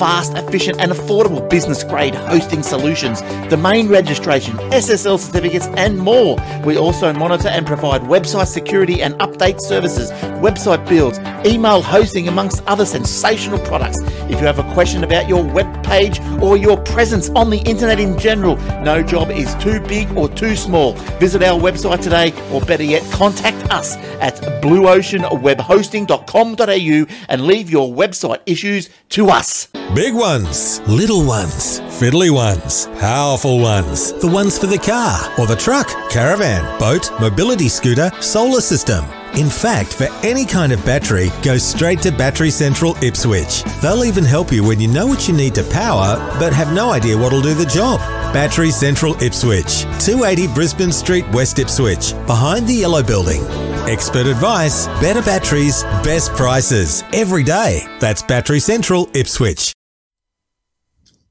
fast, efficient, and affordable business grade hosting solutions, domain registration, SSL certificates, and more. We also monitor and provide website security and update services, website builds, email hosting, amongst other sensational products. If you have a question about your web page or your presence on the internet in general, no job is too big or too small. Visit our website today, or better yet, contact us at blueoceanwebhosting.com.au and leave your website issues to us. Big ones, little ones, fiddly ones, powerful ones, the ones for the car or the truck, caravan, boat, mobility scooter, solar system. In fact, for any kind of battery, go straight to Battery Central Ipswich. They'll even help you when you know what you need to power, but have no idea what'll do the job. Battery Central Ipswich, 280 Brisbane Street, West Ipswich, behind the Yellow Building. Expert advice, better batteries, best prices, every day. That's Battery Central Ipswich.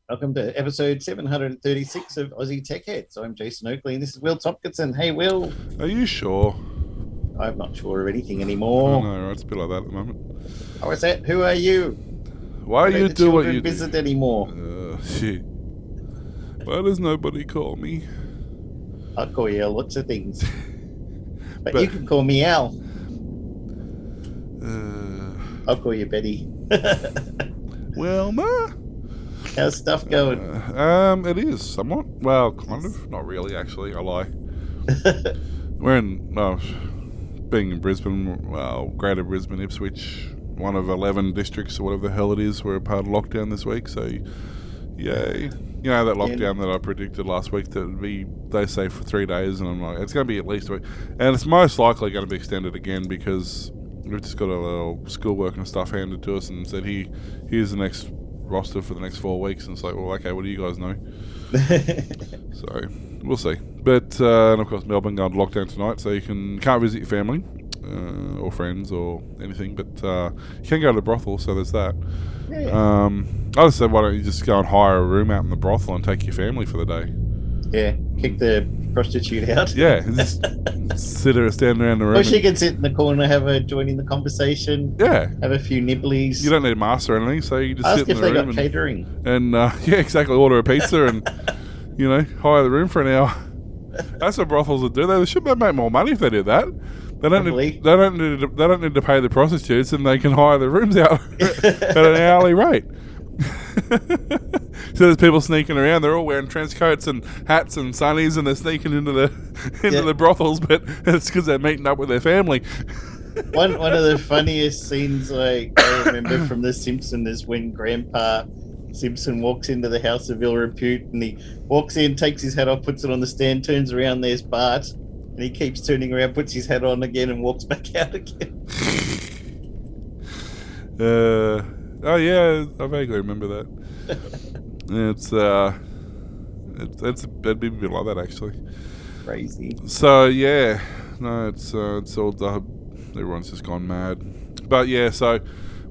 Welcome to episode 736 of Aussie Tech Heads. I'm Jason Oakley and this is Will Tompkinson. Hey, Will. Are you sure? I'm not sure of anything Oh, anymore. no, right, it's a bit like that at the moment. How is that? Who are you? Why Don't you do what you do? visit anymore? Uh, shit. Why does nobody call me? I'll call you lots of things. But, But- you can call me Al. Uh, I'll call you Betty. well, ma. How's stuff going? Uh, um, it is somewhat. Well, kind of. Not really, actually. I lie. We're in, well, being in Brisbane, well, Greater Brisbane, Ipswich, one of 11 districts or whatever the hell it is, we're a part of lockdown this week. So, yay. You know, that lockdown that I predicted last week that would be, they say, for three days. And I'm like, it's going to be at least a week. And it's most likely going to be extended again because we've just got a little schoolwork and stuff handed to us and said, here, here's the next roster for the next four weeks. And it's like, well, okay, what do you guys know? So we'll see. But uh, and of course Melbourne going to lockdown tonight, so you can can't visit your family uh, or friends or anything, but uh, you can go to the brothel. So there's that. Yeah. Um, I just said, why don't you just go and hire a room out in the brothel and take your family for the day? yeah, kick the prostitute out. Yeah, just sit or stand around the room. Or she can sit in the corner, have her join in the conversation, yeah, have a few nibblies. you don't need a master or anything, so you just Ask sit if in they the got room and, catering. and uh, yeah, exactly. Order a pizza and you know hire the room for an hour. That's what brothels would do. They should make more money if they did that. They don't. Probably. Need, they don't need. To, they don't need to pay the prostitutes, and they can hire the rooms out at an hourly rate. so there's people sneaking around. They're all wearing trench coats and hats and sunnies, and they're sneaking into the into Yeah. the brothels. But it's because they're meeting up with their family. one one of the funniest scenes I, I remember from The Simpsons is when Grandpa Simpson walks into the house of ill repute and he walks in, takes his hat off, puts it on the stand, turns around, there's Bart, and he keeps turning around, puts his hat on again, and walks back out again. Uh, oh yeah, I vaguely remember that. it's uh, it's it's it'd be a bit like that actually. Crazy. So yeah, no, it's uh, it's all the everyone's just gone mad. But yeah, so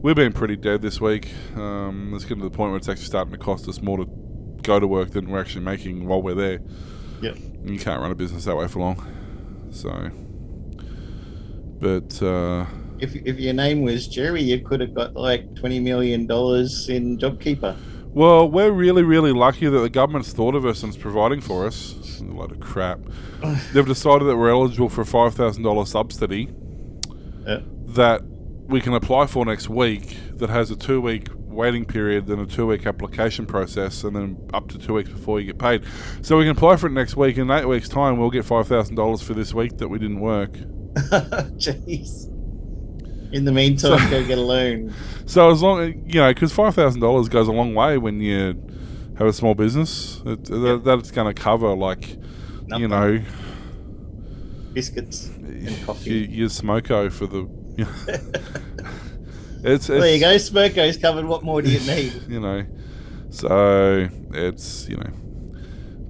we've been pretty dead this week. Um, it's getting to the point where it's actually starting to cost us more to go to work than we're actually making while we're there. Yep. And you can't run a business that way for long. So, but uh, If, if your name was Jerry, you could have got like $20 million in JobKeeper. Well, we're really, really lucky that the government's thought of us and is providing for us. A lot of crap. They've decided that we're eligible for a five thousand dollar subsidy Yeah. that we can apply for next week. That has a two week waiting period, then a two week application process, and then up to two weeks before you get paid. So we can apply for it next week. In eight weeks' time, we'll get five thousand dollars for this week that we didn't work. Jeez. In the meantime, So- go get a loan. So as long you know, because five thousand dollars goes a long way when you have a small business. It, that, that's going to cover like you know Biscuits and coffee. your, your smoko for the. it's, it's there you go. Smirko's covered. What more do you need? You know, so it's you know,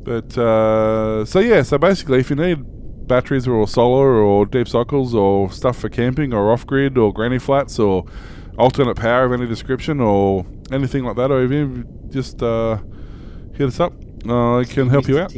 but uh, so yeah. So basically, if you need batteries or solar or deep cycles or stuff for camping or off grid or granny flats or alternate power of any description or anything like that, or even just uh, hit us up. Uh, I can help you out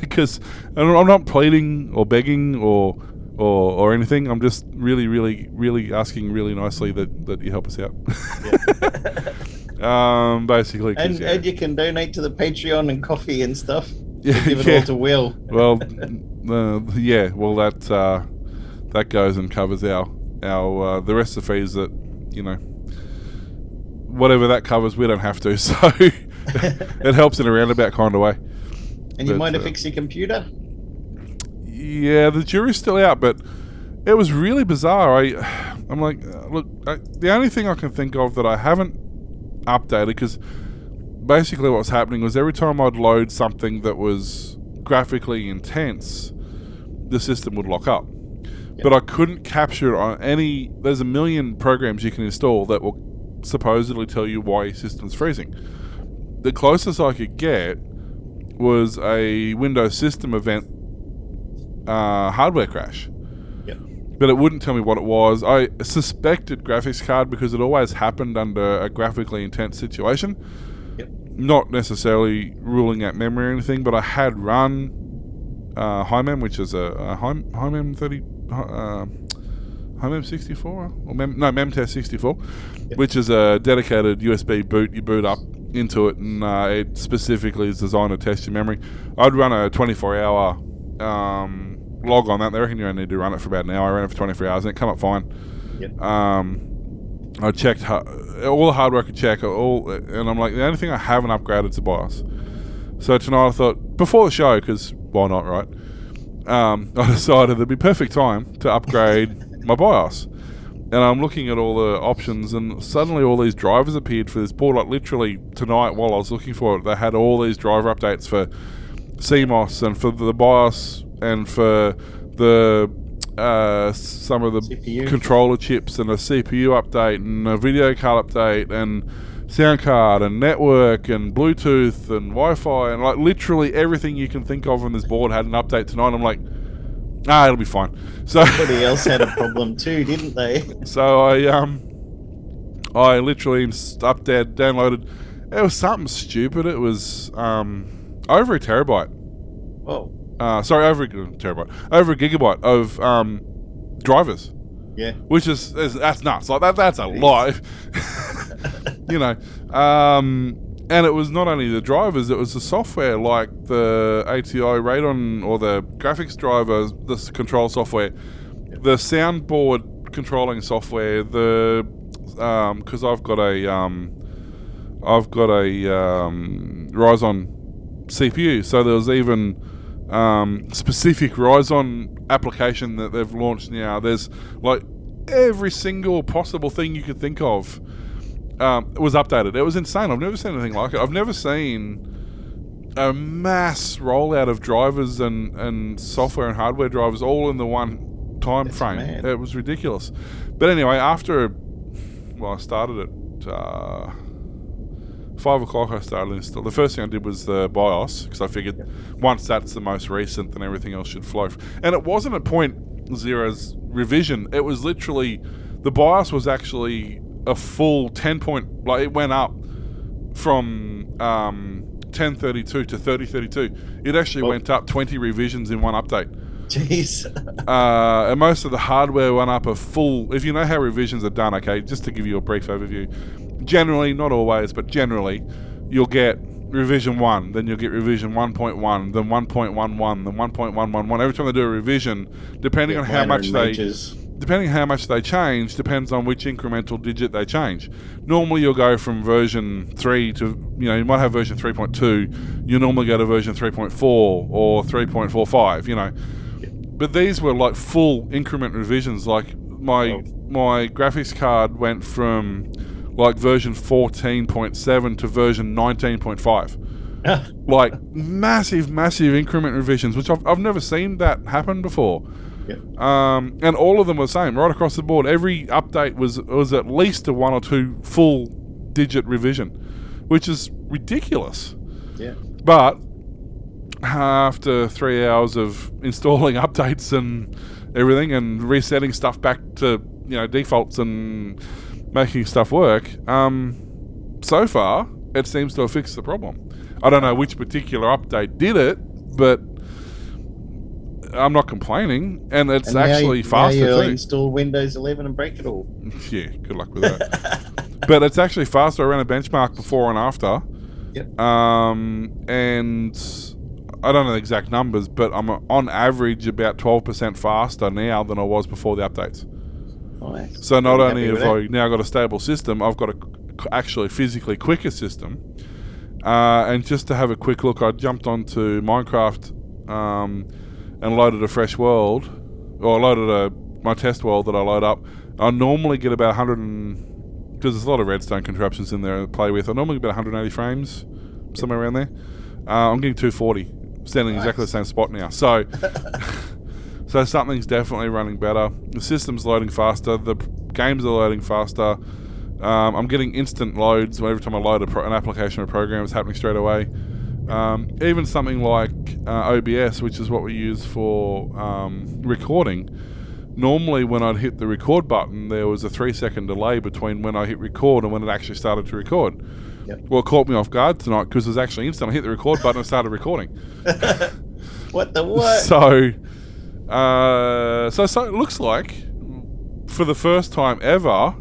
because I'm not pleading or begging or, or or anything. I'm just really, really, really asking really nicely that, that you help us out. Um, basically, And, yeah. and you can donate to the Patreon and coffee and stuff. Yeah, Give it yeah. all to Will. well, uh, yeah. Well, that uh, that goes and covers our our uh, the rest of the fees that you know whatever that covers. We don't have to, so it helps in a roundabout kind of way. And you But, mind to uh, fix your computer? Yeah, the jury's still out, but it was really bizarre. I, I'm like, uh, look, I, the only thing I can think of that I haven't updated because basically what's happening was every time I'd load something that was graphically intense, the system would lock up. But I couldn't capture it on any. There's a million programs you can install that will supposedly tell you why your system's freezing. The closest I could get was a Windows system event uh, hardware crash. Yep. But it wouldn't tell me what it was. I suspected graphics card because it always happened under a graphically intense situation. Yep. Not necessarily ruling out memory or anything, but I had run uh, HiMem, which is a, a Hi- HiMem 30, uh, HiMem 64, or Mem, no, MemTest 64, which is a dedicated USB boot. You boot up into it, and uh, it specifically is designed to test your memory. I'd run a 24 hour um, log on that. They reckon you only need to run it for about an hour. I ran it for 24 hours, and it come up fine. Yep. Um, I checked all the hardware I could check, all, and I'm like, the only thing I haven't upgraded is the BIOS. So tonight I thought, before the show, because why not, right? Um, I decided it'd be perfect time to upgrade my BIOS. And I'm looking at all the options, and suddenly all these drivers appeared for this board. Like literally tonight, while I was looking for it, they had all these driver updates for CMOS and for the BIOS and for the uh, some of the CPU. controller chips and a CPU update and a video card update and sound card and network and Bluetooth and Wi-Fi and like literally everything you can think of on this board had an update tonight. I'm like, ah, it'll be fine. So Somebody else had a problem too, didn't they? so I um I literally ins- updated downloaded. It was something stupid. It was um over a terabyte. Oh, Uh, sorry, over a terabyte, over a gigabyte of um drivers yeah. which is, is that's nuts. Like that, that's a lot. you know, um, and it was not only the drivers; it was the software, like the ATI Radeon or the graphics driver, the control software, the soundboard controlling software, the because I've got a um, I've got a um, Ryzen CPU, so there was even um, specific Ryzen application that they've launched now. There's like every single possible thing you could think of um, was updated. It was insane. I've never seen anything like it. I've never seen a mass rollout of drivers and, and software and hardware drivers all in the one time That's frame. mad. It was ridiculous. But anyway, after well, I started it. uh, five o'clock. I started install. The first thing I did was the BIOS because I figured once that's the most recent, then everything else should flow. And it wasn't a point zero's revision. It was literally the BIOS was actually a full ten point. Like it went up from um, 1032 to 3032. It actually Oh. went up 20 revisions in one update. Jeez. Uh, and most of the hardware went up a full. If you know how revisions are done, okay, just to give you a brief overview. Generally, not always, but generally, you'll get revision one, then you'll get revision 1.1, then 1.11, then 1.111. Every time they do a revision, depending on how much they majors. depending on how much they change, depends on which incremental digit they change. Normally, you'll go from version 3 to, you know, you might have version 3.2, you normally go to version 3.4 or 3.45, you know. But these were like full increment revisions. Like, my, Oh. my graphics card went from like version 14.7 to version 19.5 like massive, massive increment revisions, which I've, I've never seen that happen before. Yep. Um, and all of them were the same, right across the board. Every update was was at least a one or two full digit revision, which is ridiculous. yeah. But after three hours of installing updates and everything and resetting stuff back to you know defaults and making stuff work, um, so far it seems to have fixed the problem. I don't know which particular update did it, but I'm not complaining, and it's And actually you- faster now too. install Windows 11 and break it all. yeah, good luck with that. but it's actually faster. I ran a benchmark before and after. Yep. Um, and I don't know the exact numbers, but I'm on average about 12% faster now than I was before the updates. Nice. So not only have I now got a stable system, I've got a actually physically quicker system. Uh, and just to have a quick look, I jumped onto Minecraft um, and loaded a fresh world, or loaded a my test world that I load up. I normally get about 100 because there's a lot of redstone contraptions in there to play with. I normally get about 180 frames, somewhere around there. Uh, I'm getting 240, standing exactly the same spot now. So. So something's definitely running better. The system's loading faster. The games are loading faster. Um, I'm getting instant loads every time I load a pro- an application or program. It's happening straight away. Um, even something like uh, OBS, which is what we use for um, recording. Normally, when I'd hit the record button, there was a three second delay between when I hit record and when it actually started to record. Yep. Well, it caught me off guard tonight because it was actually instant. I hit the record button and started recording. What the what? So, uh, so so it looks like for the first time ever,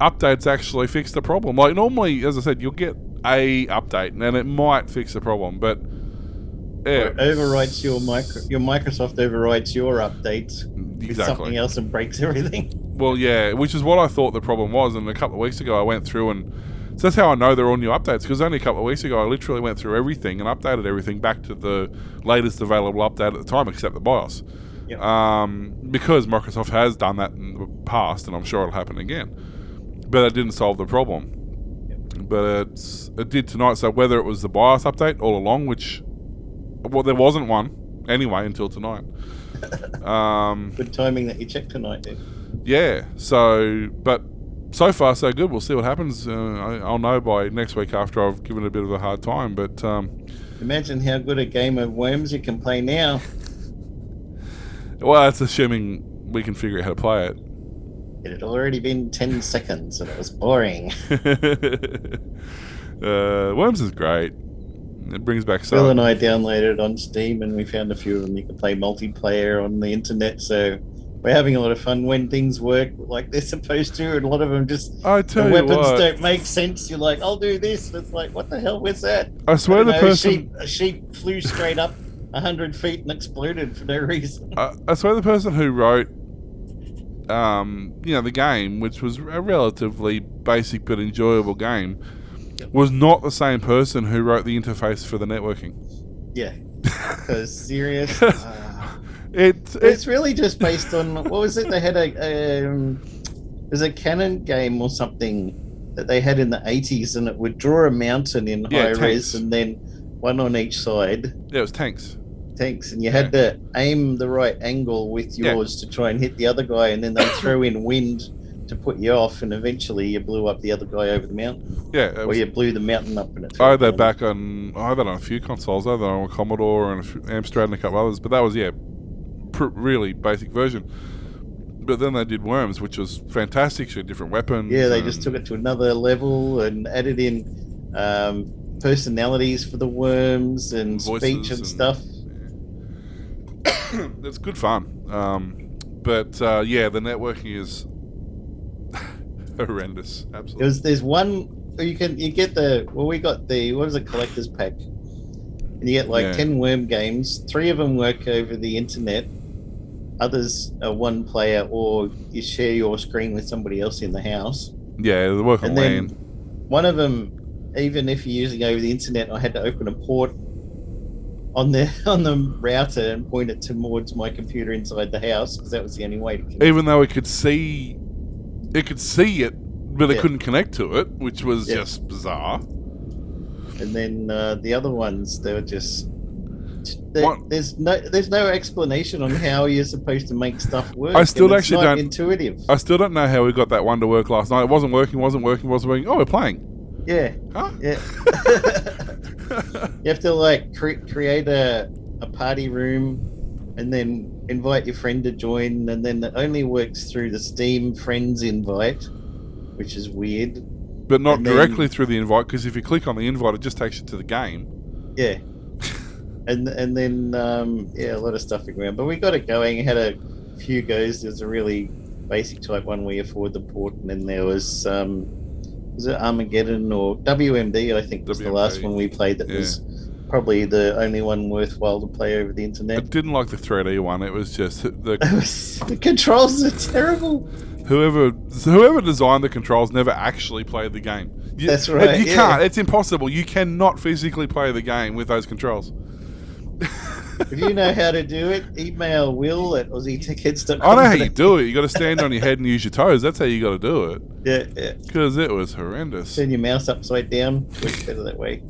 updates actually fix the problem. Like normally, as I said, you'll get a update and it might fix the problem, but yeah, It overwrites your micro, your Microsoft overwrites your updates with something else and breaks everything. Well, yeah, which is what I thought the problem was. And a couple of weeks ago, I went through and so that's how I know they're all new updates. Because only a couple of weeks ago, I literally went through everything and updated everything back to the latest available update at the time, except the BIOS. Yep. Um, because Microsoft has done that in the past, and I'm sure it'll happen again. But it didn't solve the problem. But it's, it did tonight. So whether it was the BIOS update all along, which well, there wasn't one anyway until tonight. um, Good timing that you checked tonight, dude. yeah. So, but so far so good. We'll see what happens. Uh, I, I'll know by next week after I've given it a bit of a hard time. But um, Imagine how good a game of Worms you can play now. well, that's assuming we can figure out how to play it. It had already been 10 seconds and it was boring. uh, Worms is great. It brings back so. and I downloaded it on Steam and we found a few of them you can play multiplayer on the internet. So we're having a lot of fun when things work like they're supposed to, and a lot of them just I the tell you weapons what, don't make sense. You're like, I'll do this. And it's like, what the hell was that? I swear I the know, a person. sheep, a sheep flew straight up hundred feet and exploded for no reason. I, I swear the person who wrote, um, you know, the game, which was a relatively basic but enjoyable game, was not the same person who wrote the interface for the networking. Yeah, because serious. uh, It, it it's really just based on what was it? They had a um, there's a cannon game or something that they had in the 80s, and it would draw a mountain in Yeah, high tanks. res, and then one on each side yeah, it was tanks. tanks, and you had to aim the right angle with Yeah. yours to try and hit the other guy, and then they throw in wind to put you off, and eventually you blew up the other guy over the mountain, Yeah, or was, you blew the mountain up and it. I had that back on. I had that on a few consoles. I had that on a Commodore and a few, Amstrad and a couple others. But that was yeah, really basic version. But then they did Worms, which was fantastic. She had different weapons. Yeah, they just took it to another level and added in um, personalities for the worms and Voices speech and, and- stuff. it's good fun. Um, but uh, yeah, the networking is horrendous. Absolutely. There's there's one you can you get the well we got the what is it collector's pack, and you get like Yeah. ten worm games. Three of them work over the internet. Others are one player, or you share your screen with somebody else in the house. yeah, the work on And then one of them, even if you're using over the internet, I had to open a port on the on the router and point it towards my computer inside the house because that was the only way to connect. Even though it could see, it could see it, but it couldn't connect to it, which was Yeah. just bizarre. And then uh, the other ones, they were just. There- there's no there's no explanation on how you're supposed to make stuff work. I still it's actually not don't- intuitive. I still don't know how we got that one to work last night. It wasn't working, wasn't working, wasn't working. Oh, we're playing. Yeah, Huh? yeah. you have to like cre- create a a party room, and then invite your friend to join, and then it only works through the Steam friends invite, which is weird. but not And then- directly through the invite, because if you click on the invite, it just takes you to the game. Yeah. And and then um, yeah, a lot of stuff around. But we got it going. Had a few goes. There was a really basic type one where you forward the port, and then there was um, was it Armageddon or WMD? I think was the last one we played. That Yeah. was probably the only one worthwhile to play over the internet. I didn't like the 3D one. It was just the the controls are terrible. whoever whoever designed the controls never actually played the game. You, That's right, You yeah. can't. It's impossible. You cannot physically play the game with those controls. If you know how to do it, email Will at AussieTechheads.com. I know how you do it. You got to stand on your head and use your toes. That's how you got to do it. Yeah, yeah. Because it was horrendous. Turn your mouse upside down. Works better that way.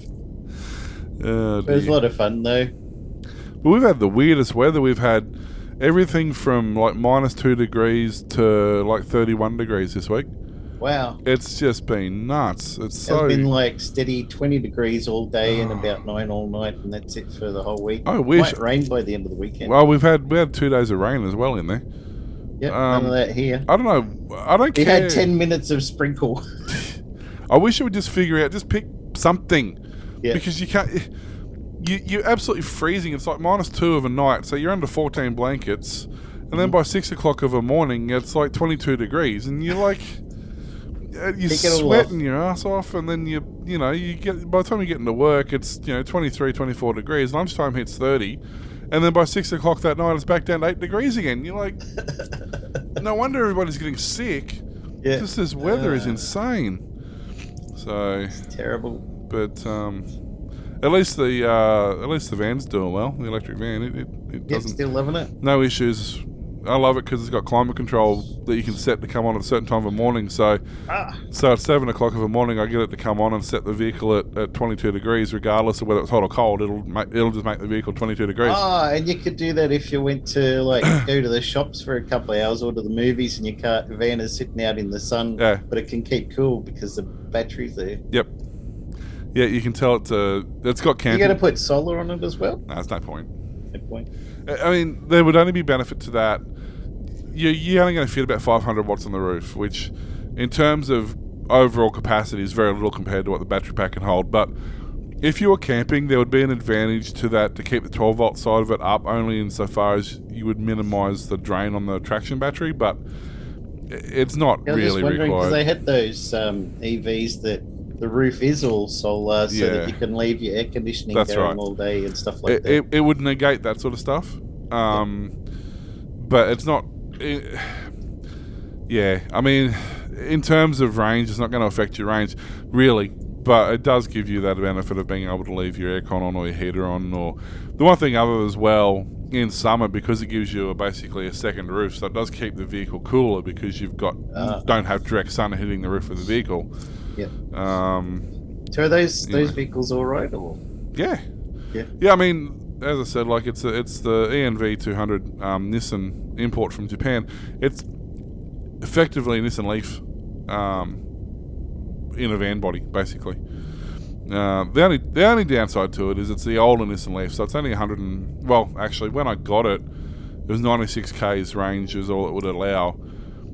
Oh, it was a lot of fun though. But we've had the weirdest weather. We've had everything from like minus two degrees to like 31 degrees this week. Wow. It's just been nuts. It's It's so. been like steady 20 degrees all day and about 9 all night, and that's it for the whole week. I wish. Might rain by the end of the weekend. Well, we've had we had two days of rain as well in there. yep, um, none of that here. I don't know. I don't We care. had 10 minutes of sprinkle. I wish it would just figure out, just pick something. Yeah. Because you can't. You, you're absolutely freezing. It's like minus two of a night, so you're under 14 blankets. And Mm-hmm. then by six o'clock of a morning, it's like 22 degrees. And you're like. You're sweating your ass off, and then you, you know, you get by the time you get into work, it's you know 23, 24 degrees. Lunchtime hits 30, and then by six o'clock that night, it's back down to eight degrees again. You're like, no wonder everybody's getting sick. yeah. Just this weather is Uh, insane. So, Terrible. but um, at least the uh, at least the van's doing well. The electric van, it, it, it Yep, doesn't still loving it. no issues. I love it because it's got climate control that you can set to come on at a certain time of the morning. So, Ah, so at seven o'clock of the morning, I get it to come on and set the vehicle at, at 22 degrees, regardless of whether it's hot or cold. It'll make, it'll just make the vehicle 22 degrees. ah, and you could do that if you went to like go to the shops for a couple of hours or to the movies and your car van is sitting out in the sun, Yeah. but it can keep cool because the battery's there. Yep. Yeah, you can tell it's uh, it's got can You got to put solar on it as well. no, there's no point. Good point. I mean, there would only be benefit to that. You're, you're only going to fit about 500 watts on the roof, which, in terms of overall capacity, is very little compared to what the battery pack can hold. But if you were camping, there would be an advantage to that to keep the 12 volt side of it up, only insofar as you would minimise the drain on the traction battery. But it's not I was just really wondering because required. they had those um, EVs that the roof is all solar, so Yeah. that you can leave your air conditioning That's going right. all day and stuff like it, that. it, it would negate that sort of stuff. Um, but it's not. It, yeah, I mean, in terms of range, it's not going to affect your range, really. But it does give you that benefit of being able to leave your aircon on or your heater on. Or the one thing other as well in summer because it gives you a, basically a second roof, so it does keep the vehicle cooler because you've got Ah. don't have direct sun hitting the roof of the vehicle. Yeah. Um, So are those those vehicles all right or yeah. Yeah. Yeah, I mean, as I said, like it's a, it's the ENV 200 um, Nissan import from Japan. It's effectively a Nissan Leaf um, in a van body, basically. Uh, the only the only downside to it is it's the older Nissan Leaf, so it's only 100 and well, actually, when I got it, it was 96 k's range is all it would allow.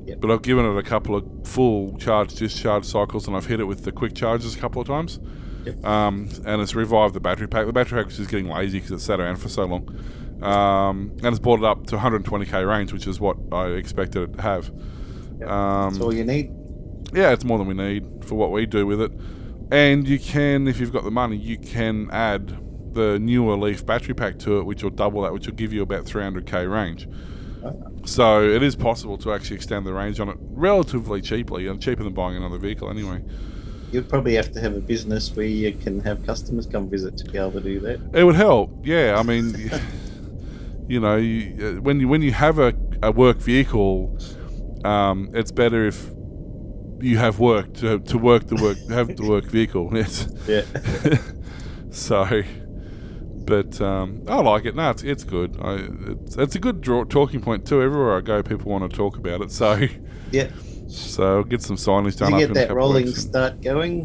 Yep. But I've given it a couple of full charge discharge cycles, and I've hit it with the quick charges a couple of times um, and it's revived the battery pack. The battery pack was just getting lazy because it sat around for so long, um, and it's brought it up to 120k range, which is what I expected it to have. that's Um, all you need? yeah, it's more than we need for what we do with it, and you can, if you've got the money, you can add the newer Leaf battery pack to it, which will double that, which will give you about 300k range. So it is possible to actually extend the range on it relatively cheaply, and cheaper than buying another vehicle anyway. You'd probably have to have a business where you can have customers come visit to be able to do that. It would help, yeah. I mean, you know, you, when you when you have a, a work vehicle, um, it's better if you have work to, to work the work have the work vehicle. It's, Yeah. so, but um, I like it. No, it's, it's good. I, it's, it's a good draw, talking point too. Everywhere I go, people want to talk about it. So, yeah. so get some signage Did done you get that rolling start going?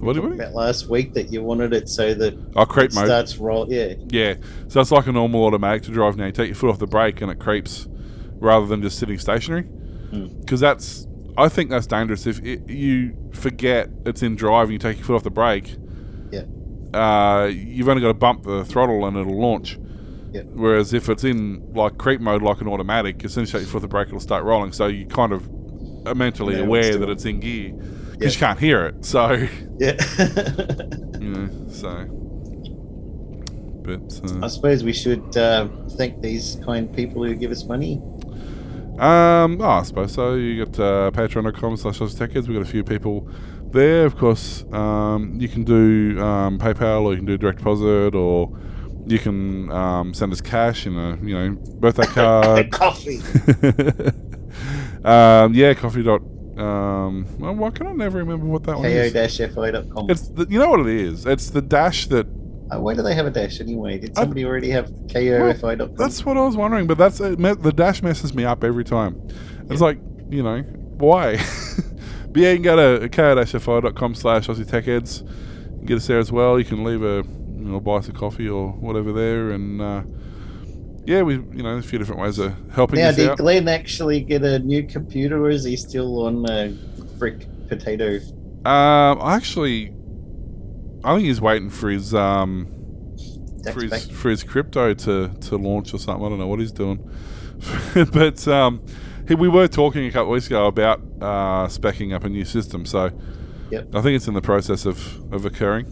What do you About last week that you wanted it so that Oh, creep it mode. starts roll. Yeah. Yeah, so it's like a normal automatic to drive now. You take your foot off the brake and it creeps, rather than just sitting stationary. Hmm. Because that's, I think that's dangerous. If it, you forget it's in drive and you take your foot off the brake, Yeah. Uh, you've only got to bump the throttle and it'll launch. Whereas if it's in like creep mode, like an automatic, as soon as you your foot the brake, it'll start rolling. So you kind of are mentally Yeah, aware that it's in gear. because you can't hear it. So Yeah. you know, so. But uh, I suppose we should uh, thank these kind people who give us money. Um, oh, I suppose so. You got uh, patreon.com slash We've got a few people there. Of course, um, you can do um, PayPal or you can do direct deposit or you can um, send us cash in a you know birthday card. Coffee. um, yeah, coffee dot. Um, well, why can I never remember what that one is? ko-fi.com. It's the, you know what it is. It's the dash that. Uh, why do they have a dash anyway? Did somebody already have kofi.com? That's what I was wondering. But that's it, the dash messes me up every time. It's like you know why. but yeah, you can go to ko-fi.com slash Aussie Tech Heads. Get us there as well. You can leave a you know buy us a coffee or whatever there, and uh, yeah, we you know a few different ways of helping now, did out. Glenn actually get a new computer or is he still on uh, brick potato? Um, actually, I think he's waiting for his um for his, for his crypto to, to launch or something. I don't know what he's doing, but um, we were talking a couple weeks ago about uh, specking up a new system. So Yep. I think it's in the process of, of occurring.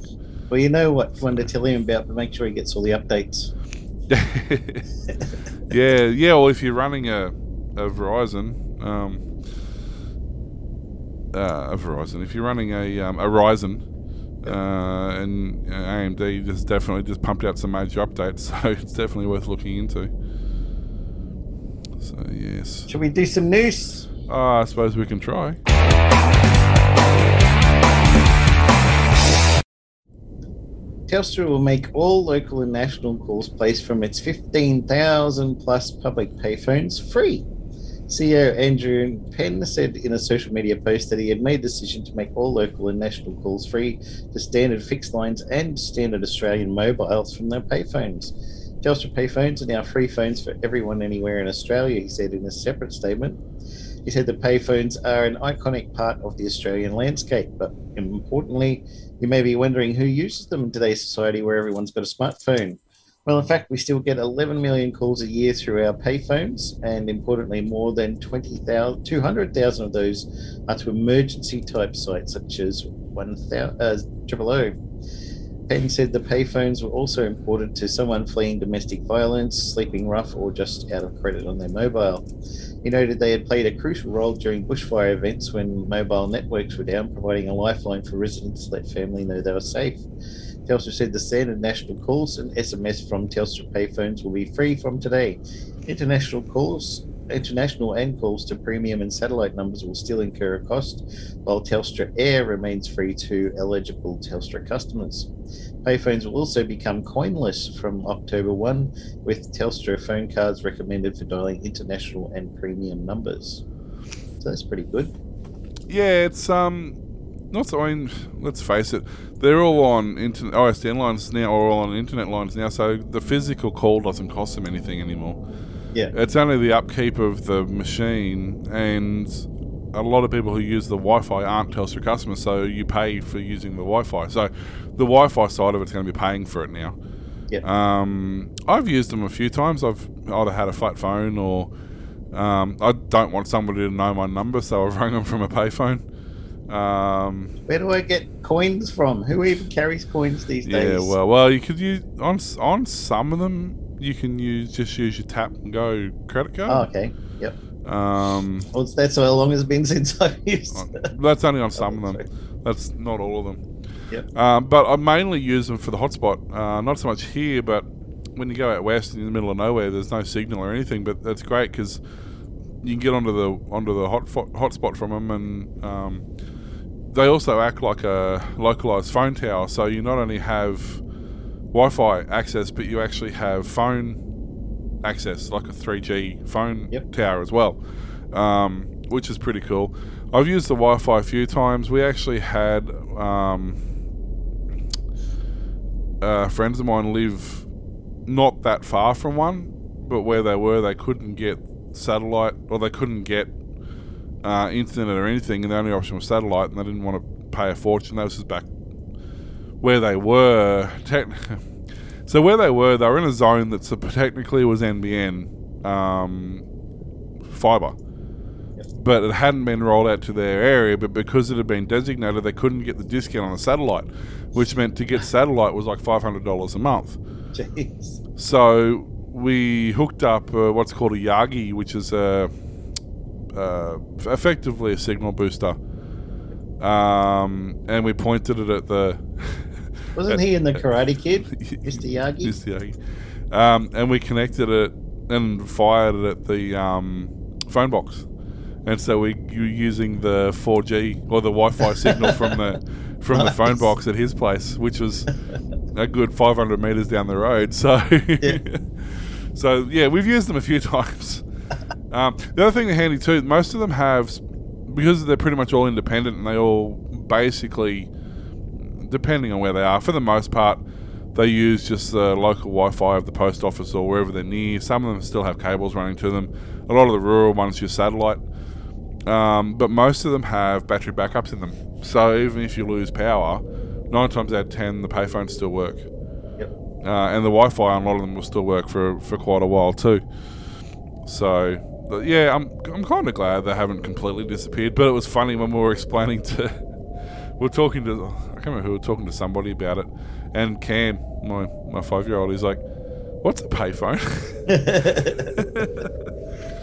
Well, you know what one to tell him about, but make sure he gets all the updates. yeah, yeah. Well, if you're running a, a Verizon, um, uh, a Verizon, if you're running a um, a Ryzen, uh, and uh, AMD just definitely just pumped out some major updates, so it's definitely worth looking into. So yes, Should we do some news? uh, I suppose we can try. Telstra will make all local and national calls placed from its 15,000 plus public payphones free. CEO Andrew Penn said in a social media post that he had made the decision to make all local and national calls free to standard fixed lines and standard Australian mobiles from their payphones. Telstra payphones are now free phones for everyone anywhere in Australia, he said in a separate statement. He said the payphones are an iconic part of the Australian landscape, but importantly, you may be wondering who uses them in today's society where everyone's got a smartphone. Well, in fact, we still get 11 million calls a year through our payphones, and importantly, more than 20,000 200,000 of those are to emergency type sites such as 1000 uh, Penn said the payphones were also important to someone fleeing domestic violence, sleeping rough, or just out of credit on their mobile. He noted they had played a crucial role during bushfire events when mobile networks were down, providing a lifeline for residents to let family know they were safe. Telstra said the standard national calls and SMS from Telstra payphones will be free from today. International calls, international and calls to premium and satellite numbers will still incur a cost, while Telstra Air remains free to eligible Telstra customers. Payphones will also become coinless from October 1, with Telstra phone cards recommended for dialing international and premium numbers. So that's pretty good. Yeah, it's um, not so. I mean, let's face it, they're all on internet OSDN lines now, or all on internet lines now. So the physical call doesn't cost them anything anymore. Yeah. It's only the upkeep of the machine, and a lot of people who use the Wi-Fi aren't Telstra customers, so you pay for using the Wi-Fi. So the Wi-Fi side of it's going to be paying for it now. Yeah. Um, I've used them a few times. I've either had a flat phone or um, I don't want somebody to know my number, so I've rang them from a payphone. Um, Where do I get coins from? Who even carries coins these days? yeah, well, well, you could use on on some of them. You can use just use your tap and go credit card. Oh, okay. Yep. Um, Well, that's how long it's been since I've used. that's only on some of them. That's not all of them. Yep. Um, but I mainly use them for the hotspot. Uh, not so much here, but when you go out west in the middle of nowhere, there's no signal or anything. But that's great because you can get onto the onto the hot hotspot from them, and um, they also act like a localized phone tower. So you not only have Wi-Fi access, but you actually have phone access, like a 3G phone Yep. tower as well, um, which is pretty cool. I've used the Wi-Fi a few times. We actually had um, uh, friends of mine live not that far from one, but where they were, they couldn't get satellite or they couldn't get uh, internet or anything, and the only option was satellite, and they didn't want to pay a fortune. That was just back where they were. Tech- so where they were, they were in a zone that technically was NBN um, fiber, but it hadn't been rolled out to their area. But because it had been designated, they couldn't get the discount on the satellite, which meant to get satellite was like five hundred dollars a month. Jeez. So we hooked up uh, what's called a Yagi, which is a, uh, effectively a signal booster. Um, and we pointed it at the. Wasn't he in the Karate Kid, Mr. Yagi? Mr. Yagi. Um, and we connected it and fired it at the um, phone box. And so we were using the 4G or the Wi-Fi signal from the from the phone box at his place, which was a good 500 meters down the road. So, so yeah, we've used them a few times. Um, the other thing they're handy too, most of them have, because they're pretty much all independent and they all basically, depending on where they are, for the most part, they use just the local Wi-Fi of the post office or wherever they're near. Some of them still have cables running to them. A lot of the rural ones use satellite. Um, but most of them have battery backups in them. So even if you lose power, nine times out of ten, the payphones still work. Yep. Uh, and the Wi-Fi on a lot of them will still work for, for quite a while too. So yeah, I'm I'm kind of glad they haven't completely disappeared. But it was funny when we were explaining to, we are talking to, can't remember who we were talking to somebody about it, and Cam, my my five year old, he's like, "What's a payphone?"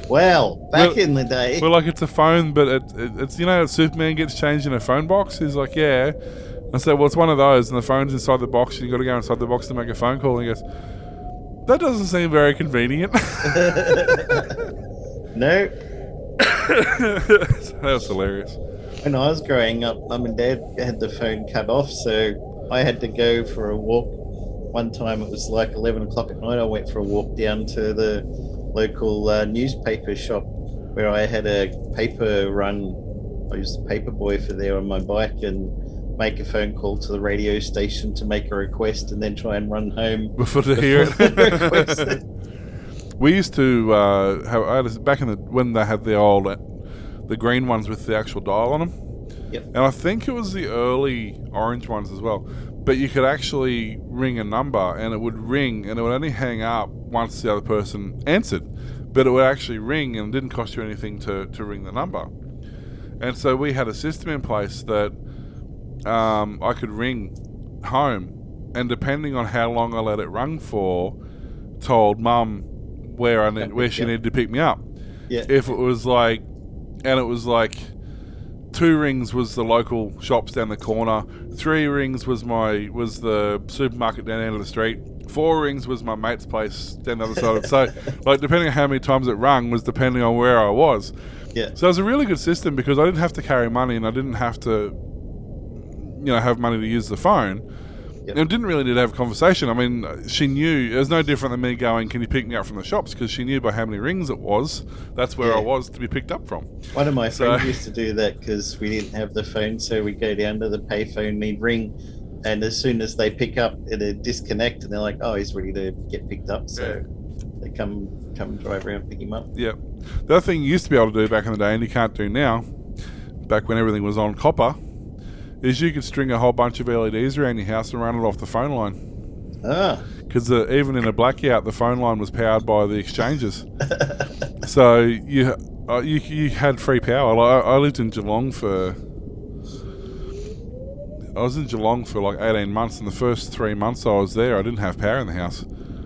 Well, back Well- in the day, We're like, it's a phone, but it, it, it's you know, Superman gets changed in a phone box. He's like, yeah. I said, well, it's one of those, and the phone's inside the box, and you got to go inside the box to make a phone call. And he goes, that doesn't seem very convenient. no. that was hilarious. When I was growing up, mum and dad had the phone cut off, so I had to go for a walk. One time it was like 11 o'clock at night. I went for a walk down to the local uh, newspaper shop where I had a paper run. I used a paper boy for there on my bike and make a phone call to the radio station to make a request and then try and run home. Before to hear the it. we used to uh, have back in the when they had the old, the green ones with the actual dial on them. Yep. And I think it was the early orange ones as well. But you could actually ring a number and it would ring and it would only hang up once the other person answered. But it would actually ring and it didn't cost you anything to, to ring the number. And so we had a system in place that um, I could ring home and depending on how long I let it run for, told mum where I need, where she Yeah. needed to pick me up. Yeah. If it was like, and it was like, two rings was the local shops down the corner. Three rings was my was the supermarket down the end of the street. Four rings was my mate's place down the other side. of So, like, depending on how many times it rung was depending on where I was. Yeah. So it was a really good system because I didn't have to carry money and I didn't have to, you know, have money to use the phone. Yep. And didn't really need to have a conversation. I mean, she knew it was no different than me going, "Can you pick me up from the shops?" Because she knew by how many rings it was. That's where I was to be picked up from. One of my So- friends used to do that because we didn't have the phone, so we'd go down to the payphone, and he'd ring, and as soon as they pick up, it'd disconnect, and they're like, "Oh, he's ready to get picked up." So they come come drive around, pick him up. Yeah. The other thing you used to be able to do back in the day, and you can't do now, back when everything was on copper, is you could string a whole bunch of LEDs around your house and run it off the phone line. Ah, Because uh, even in a blackout, the phone line was powered by the exchanges. so you, uh, you you had free power. Like, I, I lived in Geelong for. I was in Geelong for like 18 months, and the first three months I was there, I didn't have power in the house.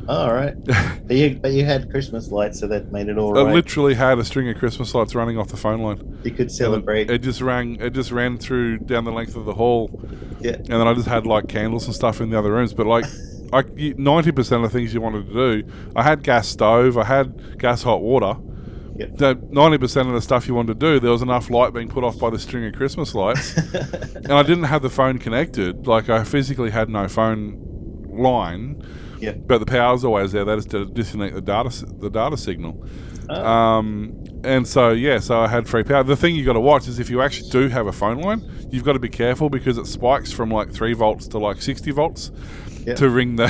Oh, all right. but you but you had Christmas lights, so that made it all I right. literally had a string of Christmas lights running off the phone line. you could celebrate. It just rang. It just ran through down the length of the hall, yeah. and then I just had like candles and stuff in the other rooms. But like, I ninety percent of the things you wanted to do, I had gas stove, I had gas hot water. Yep. Ninety percent of the stuff you wanted to do, there was enough light being put off by the string of Christmas lights, and I didn't have the phone connected. Like I physically had no phone line, Yeah. but the power's always there. They just did disconnect the data the data signal. Oh, Um, and so yeah, so I had free power. The thing you got to watch is if you actually do have a phone line, you've got to be careful because it spikes from like three volts to like sixty volts Yeah. to ring the.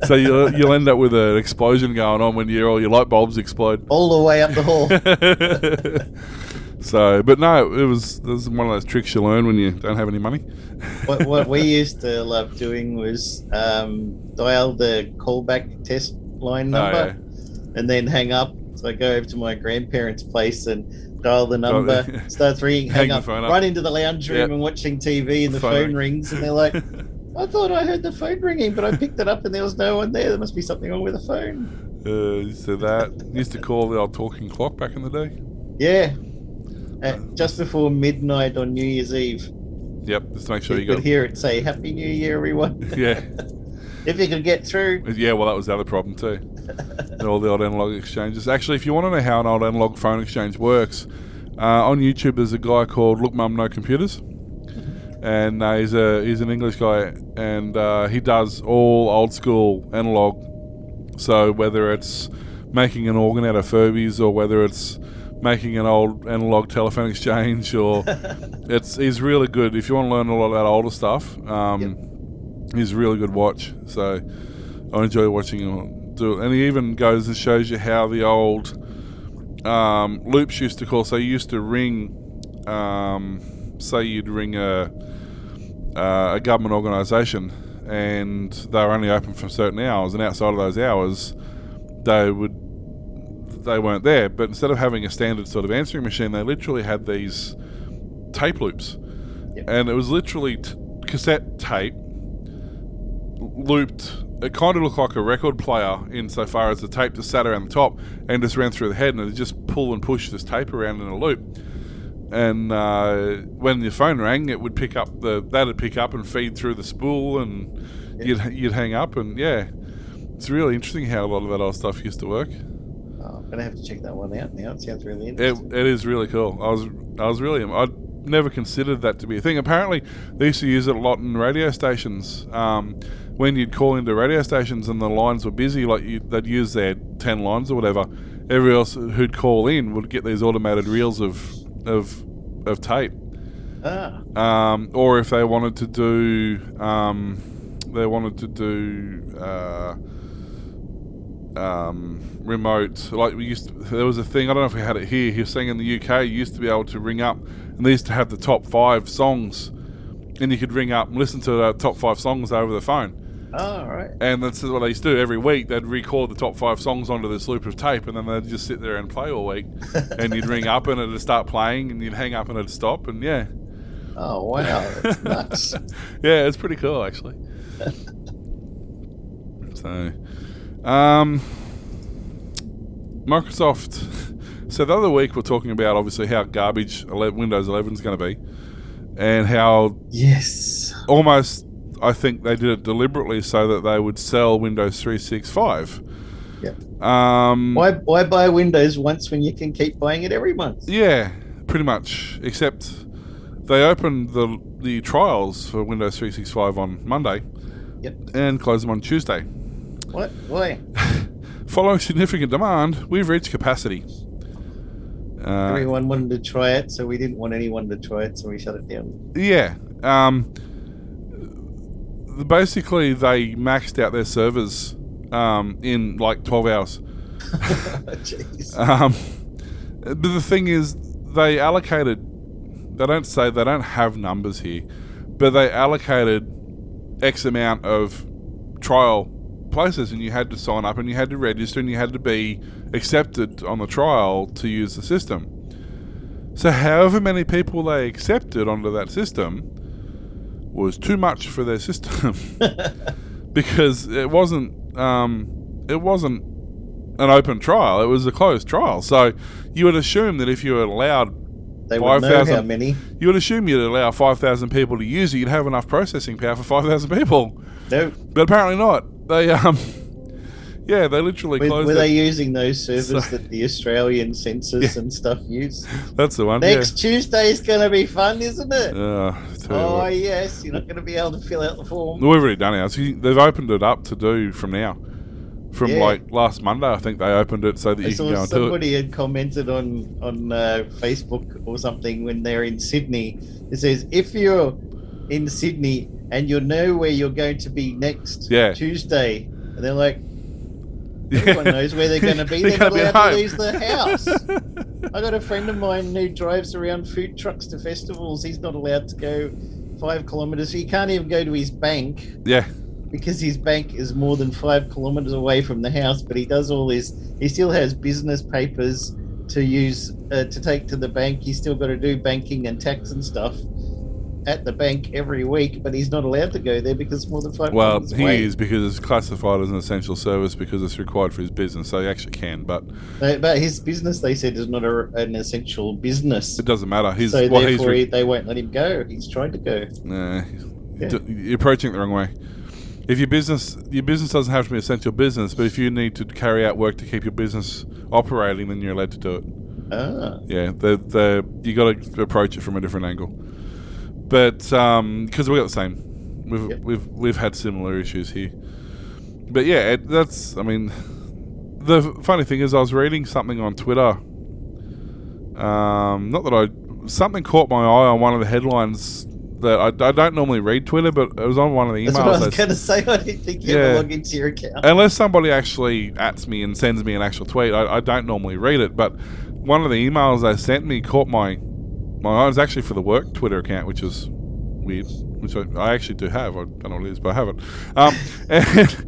so you'll you'll end up with an explosion going on when your all your light bulbs explode. all the way up the hall. so, but no, it was this is one of those tricks you learn when you don't have any money. what, what we used to love doing was um, dial the callback test line Oh, number and then hang up So I go over to my grandparents' place and dial the number, yeah. starts ringing, Hang hang, up, up. run into the lounge room Yep. and watching TV, and the Phone phone, rings, and they're like, I thought I heard the phone ringing, but I picked it up and there was no one there. There must be something wrong with the phone. Uh, so that used to call the old talking clock back in the day. Yeah. At just before midnight on New Year's Eve, Yep, just to make sure you you could got. hear it say "Happy New Year, everyone." Yeah, if you could get through. yeah. Well, that was the other problem too. All the old analog exchanges. Actually, if you want to know how an old analog phone exchange works, uh, on YouTube there's a guy called Look Mum No Computers, and uh, he's a he's an English guy, and uh, he does all old school analog. So whether it's making an organ out of Furbies or whether it's making an old analog telephone exchange or it's he's really good. If you want to learn a lot of that older stuff um, he's a really good watch. So I enjoy watching him do it. And he even goes and shows you how the old um, loops used to call. So you used to ring um, say you'd ring a uh, a government organisation and they were only open for certain hours and outside of those hours they would they weren't there. But instead of having a standard sort of answering machine, they literally had these tape loops, Yep. and it was literally t- cassette tape looped. It kind of looked like a record player insofar as the tape just sat around the top and just ran through the head, and it just pull and push this tape around in a loop. And uh, when your phone rang, it would pick up the that'd pick up and feed through the spool, and you'd you'd hang up, and yeah, it's really interesting how a lot of that old stuff used to work. Gonna have to check that one out now. It sounds really It, interesting. it is really cool. I was I was really I'd never considered that to be a thing. Apparently, they used to use it a lot in radio stations. Um, when you'd call into radio stations and the lines were busy, like you, they'd use their ten lines or whatever. Everyone else who'd call in would get these automated reels of of of tape. ah, Um, or if they wanted to do, um, they wanted to do uh, um, remote. Like we used, to, there was a thing. I don't know if we had it here. He was saying in the UK, you used to be able to ring up, and they used to have the top five songs, and you could ring up and listen to the top five songs over the phone. oh, right. And that's what they used to do every week. They'd record the top five songs onto this loop of tape, and then they'd just sit there and play all week. and you'd ring up, and it'd start playing, and you'd hang up, and it'd stop, and yeah. Oh, wow, that's nuts. yeah, it's pretty cool actually. so, um, Microsoft. So the other week we're talking about obviously how garbage 11, Windows 11 is going to be, and how yes. almost I think they did it deliberately so that they would sell Windows 365. Yep. Um, Why, why buy Windows once when you can keep buying it every month? Yeah, pretty much. Except they opened the the trials for Windows 365 on Monday Yep. and closed them on Tuesday. What? Why? Following significant demand, we've reached capacity. Uh, Everyone wanted to try it, so we didn't want anyone to try it, so we shut it down. yeah. Um, basically, they maxed out their servers um, in like 12 hours. Jeez. Um, but the thing is, they allocated. They don't say they don't have numbers here, but they allocated X amount of trial places, and you had to sign up, and you had to register, and you had to be accepted on the trial to use the system. So, however many people they accepted onto that system was too much for their system because it wasn't. Um, it wasn't an open trial. It was a closed trial. So you would assume that if you were allowed, They would know how 5,000 many. you would assume you'd allow 5,000 people to use it, you'd have enough processing power for 5,000 people. No. But apparently not. They, um, yeah, they literally Were, closed were they using those servers So- that the Australian census Yeah. and stuff use? That's the one. Next Tuesday is going to be fun, isn't it? Uh, oh, what. yes. You're not going to be able to fill out the form. We've already done ours. They've opened it up to do from now. From Yeah. like last Monday, I think they opened it so that I you can go and do it. somebody had commented on on uh, Facebook or something when they're in Sydney. It says if you're in Sydney and you know where you're going to be next Yeah. Tuesday, and they're like, everyone knows where they're going to be. They're They're not gonna be at allowed to leave the house. I got a friend of mine who drives around food trucks to festivals. He's not allowed to go five kilometers. He can't even go to his bank. Yeah. because his bank is more than five kilometers away from the house, but he does all his. He still has business papers to use uh, to take to the bank. He's still got to do banking and tax and stuff at the bank every week, but he's not allowed to go there because more than five. Well, he away. is because it's classified as an essential service because it's required for his business. So he actually can, but But, his business, they said, is not a, an essential business. it doesn't matter. He's so he's therefore, re- they won't let him go. He's trying to go. Nah, Yeah. d- you're approaching it the wrong way. If your business your business doesn't have to be essential business, but if you need to carry out work to keep your business operating, then you're allowed to do it. Ah, Yeah, the the you got to approach it from a different angle. But because we got the same, we've Yep. we've we've had similar issues here. But yeah, it, that's I mean, the funny thing is, I was reading something on Twitter. Um, not that I something caught my eye on one of the headlines that I, I don't normally read Twitter, but it was on one of the that's what I was going to say. I didn't think you Yeah. ever log into your account. unless somebody actually ats me and sends me an actual tweet, I, I don't normally read it. But one of the emails they sent me caught my my eye. It was actually for the work Twitter account, which is weird. Which I, actually do have. I don't know what it is, but I have it. Um, and,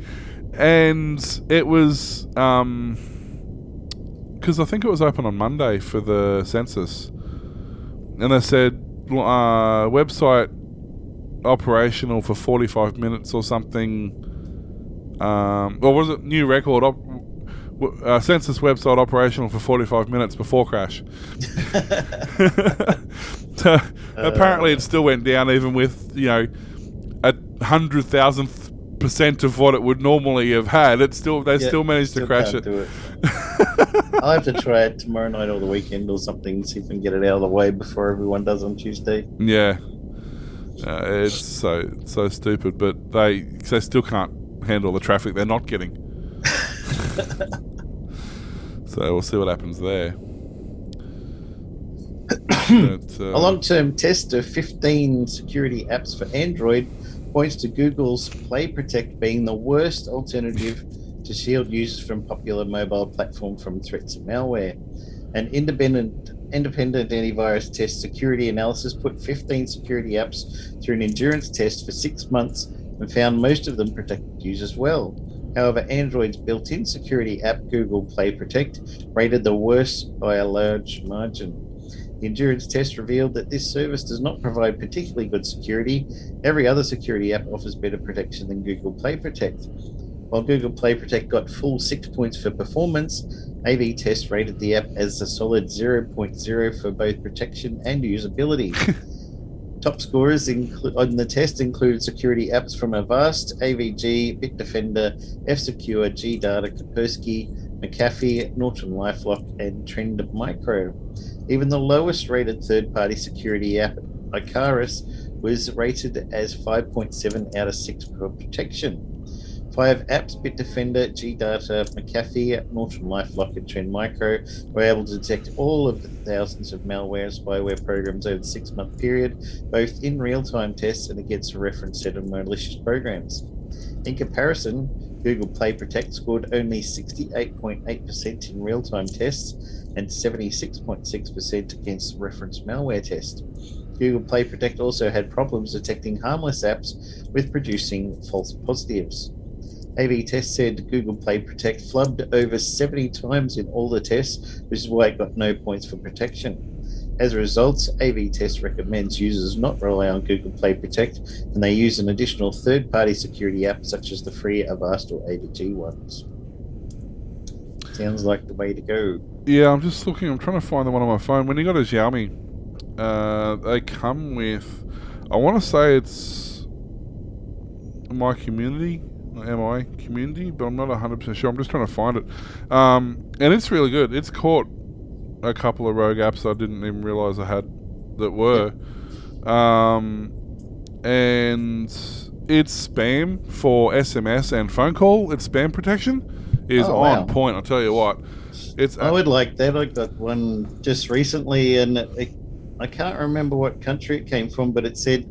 and it was because I think it was open on Monday for the census, and they said uh, website operational for 45 minutes or something. Um, or was it new record? Op- uh, census website operational for 45 minutes before crash. so apparently, it still went down, even with you know a hundred thousandth percent of what it would normally have had. It still they Yeah, still managed to crash it. it. I'll have to try it tomorrow night or the weekend or something, see if we can get it out of the way before everyone does on Tuesday. Yeah, uh, it's so so stupid, but they they still can't handle the traffic they're not getting. So we'll see what happens there. But, uh, A long term test of 15 security apps for Android points to Google's Play Protect being the worst alternative to shield users from popular mobile platform from threats of malware. An independent independent antivirus test security analysis put 15 security apps through an endurance test for six months and found most of them protected users well. However, Android's built-in security app, Google Play Protect, rated the worst by a large margin. The endurance test revealed that this service does not provide particularly good security. Every other security app offers better protection than Google Play Protect. While Google Play Protect got full six points for performance, AV Test rated the app as a solid 0.0 for both protection and usability. Top scorers on the test included security apps from Avast, AVG, Bitdefender, F-Secure, G-Data, Kaspersky, McAfee, Norton LifeLock, and Trend Micro. Even the lowest rated third party security app, Ikarus, was rated as 5.7 out of 6 for protection. Five apps, Bitdefender, G-Data, McAfee, Norton LifeLock, and Trend Micro were able to detect all of the thousands of malware and spyware programs over the six-month period, both in real-time tests and against a reference set of malicious programs. In comparison, Google Play Protect scored only 68.8% in real-time tests and 76.6% against reference malware test. Google Play Protect also had problems detecting harmless apps with producing false positives. AV Test said Google Play Protect flubbed over 70 times in all the tests, which is why it got no points for protection. As a result, AV Test recommends users not rely on Google Play Protect and they use an additional third party security app such as the free Avast or AVG ones. Sounds like the way to go. Yeah, I'm just looking. I'm trying to find the one on my phone. When you got a Xiaomi, uh, they come with. I want to say it's my community, MI community, but I'm not 100 percent sure. I'm just trying to find it, um, and it's really good. It's caught a couple of rogue apps I didn't even realize I had that were, um, and it's spam for SMS and phone call. Its spam protection is Oh, on point. I'll tell you what. It's I would like that. I got one just recently, and it, I can't remember what country it came from, but it said,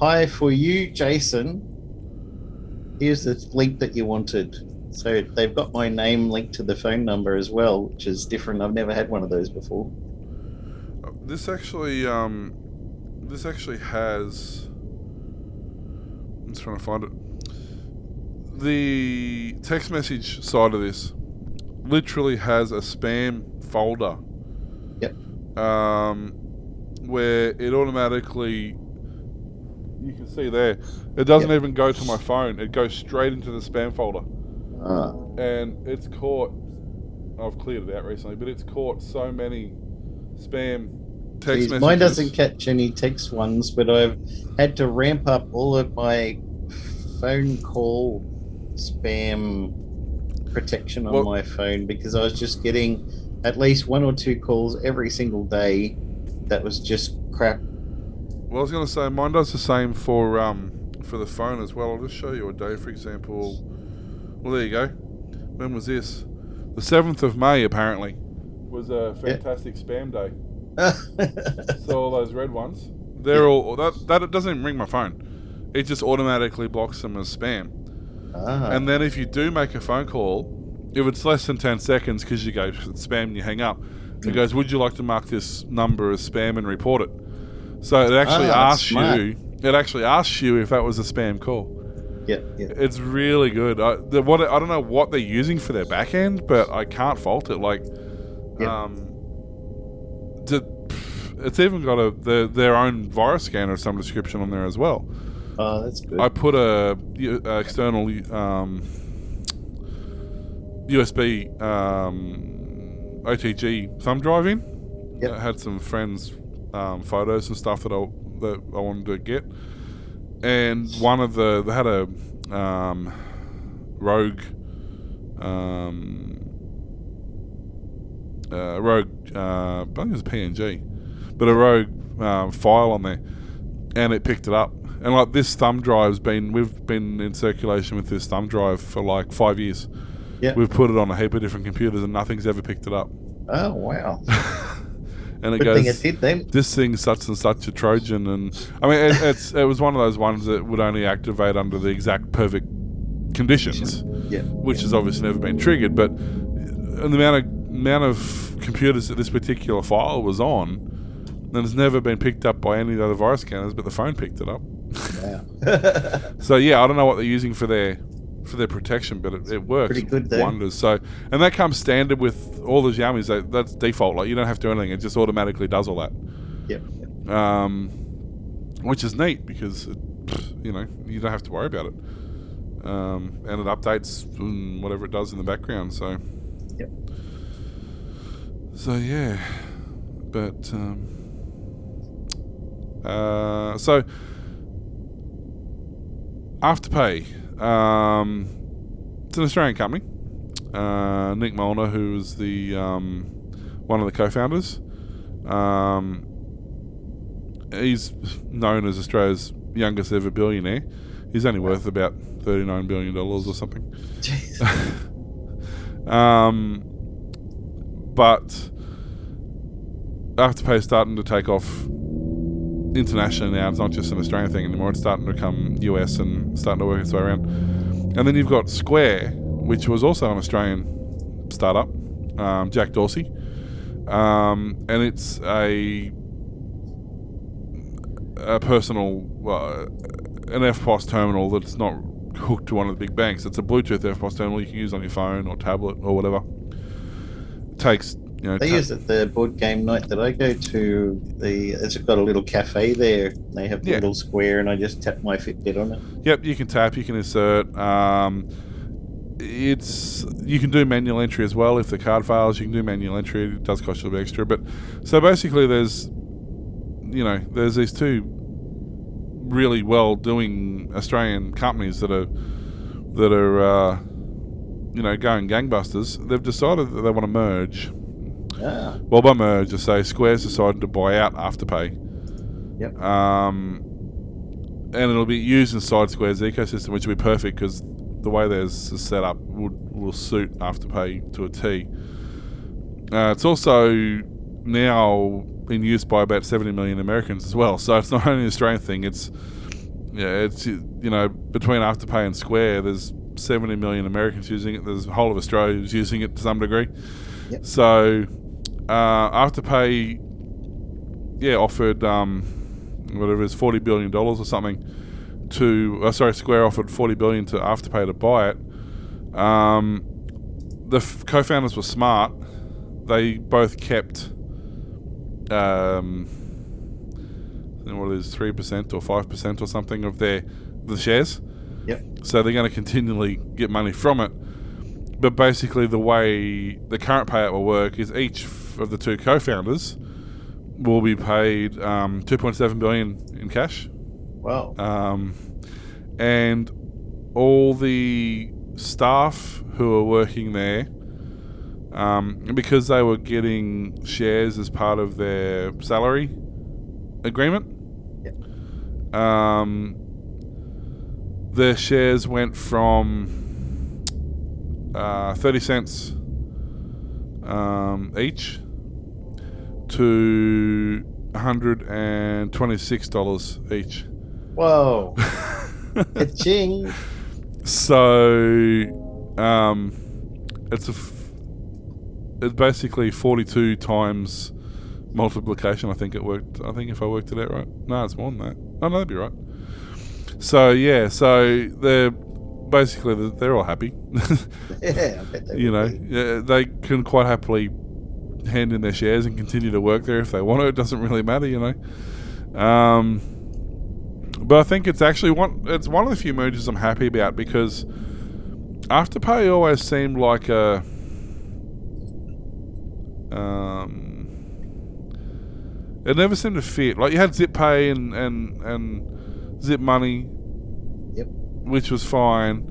"Hi for you, Jason. Here's the link that you wanted." So they've got my name linked to the phone number as well, which is different. I've never had one of those before. This actually, um, this actually has. I'm just trying to find it. the text message side of this literally has a spam folder. Yep. Um, where it automatically, you can see there, it doesn't Yep. even go to my phone. It goes straight into the spam folder, Ah, and it's caught. I've cleared it out recently, but it's caught so many spam text messages. mine doesn't catch any text ones, but I've had to ramp up all of my phone call spam protection on Well- my phone because I was just getting at least one or two calls every single day that was just crap. Well, I was going to say mine does the same for um for the phone as well. I'll just show you a day, for example. Well, there you go. When was this? The seventh of May, apparently, was a Yeah. fantastic spam day. So all those red ones, they're all that that doesn't even ring my phone. It just automatically blocks them as spam. ah, And then if you do make a phone call, if it's less than 10 seconds because you go spam and you hang up, it Mm. goes, Would you like to mark this number as spam and report it? So it actually Ah, asks smart. you, it actually asks you if that was a spam call. yeah, yeah. It's really good. I, the, what, I don't know what they're using for their back end, but I can't fault it. Like, Yeah. um, the, it's even got a their, their own virus scanner of some description on there as well. Oh, that's good. I put a, a external um, USB um, OTG thumb drive in. Yep. I had some friends' um, photos and stuff that I that I wanted to get, and one of the they had a um, Rogue um, uh, Rogue uh, I think it was a PNG, but a Rogue um, file on there, and it picked it up. And like this thumb drive's been, we've been in circulation with this thumb drive for like five years. Yeah. We've put it on a heap of different computers, and nothing's ever picked it up. oh, wow. And it Good goes, thing it did this thing's such and such a Trojan, and I mean, it, it's it was one of those ones that would only activate under the exact perfect conditions, Yeah. which has obviously never been triggered. But the amount of amount of computers that this particular file was on, and it's never been picked up by any of the other virus scanners, but the phone picked it up. Wow. So yeah, I don't know what they're using for their for their protection, but it, it works Pretty good, though. wonders. So and that comes standard with all those Yamis. That, that's default. Like you don't have to do anything; it just automatically does all that. yep. yep. um, which is neat because it, you know you don't have to worry about it, um, and it updates whatever it does in the background. So, Yep. so yeah, but um, uh, so Afterpay, um, it's an Australian company. Uh, Nick Molnar, who is the um, one of the co-founders. Um, he's known as Australia's youngest ever billionaire. He's only worth about thirty-nine billion dollars or something. Um, but Afterpay is starting to take off internationally now. It's not just an Australian thing anymore. It's starting to come US and starting to work its way around. And then you've got Square, which was also an Australian startup, um, Jack Dorsey, um, and it's a a personal uh, an EFTPOS terminal that's not hooked to one of the big banks. It's a Bluetooth EFTPOS terminal you can use on your phone or tablet or whatever. It takes you know. They ta- use it the board game night that I go to. The it's got a little cafe there. They have the Yeah. little square, and I just tap my Fitbit on it. Yep, you can tap, you can insert. Um, it's you can do manual entry as well if the card fails. You can do manual entry. It does cost you a bit extra, but so basically, there's you know there's these two really well doing Australian companies that are that are uh, you know going gangbusters. They've decided that they want to merge. Ah, Well, by merge, I say Square's decided to buy out Afterpay. Yep. Um, and it'll be used inside Square's ecosystem, which will be perfect because the way there's is set up would will suit Afterpay to a T. Uh, it's also now in use by about 70 million Americans as well. So it's not only an Australian thing. It's yeah, it's you know between Afterpay and Square, there's 70 million Americans using it. There's the whole of Australia using it to some degree. Yep. So uh, Afterpay, yeah, offered um, whatever it is, 40 billion dollars or something to uh, sorry, Square offered forty billion to Afterpay to buy it. Um, the f- co-founders were smart. They both kept um, I don't know what it is, three percent or five percent or something of their the shares. Yep. So they're going to continually get money from it. But basically, the way the current payout will work is each of the two co-founders will be paid um, 2.7 billion in cash, Wow. um, and all the staff who are working there, um, because they were getting shares as part of their salary agreement. Um, their shares went from uh, 30 cents um, each to $126 each. Whoa. It's ching. So, um, it's a f- it's basically 42 times multiplication. I think it worked. I think if I worked it out right. No, it's more than that. Oh, no, that'd be right. So, yeah, so they're basically, they're- they're all happy. Yeah, I bet they you know, be. yeah, they can quite happily hand in their shares and continue to work there if they want to. It doesn't really matter, you know. Um, but I think it's actually one. It's one of the few mergers I'm happy about because Afterpay always seemed like a. Um, it never seemed to fit. Like you had ZipPay and and and Zip Money, Yep. which was fine.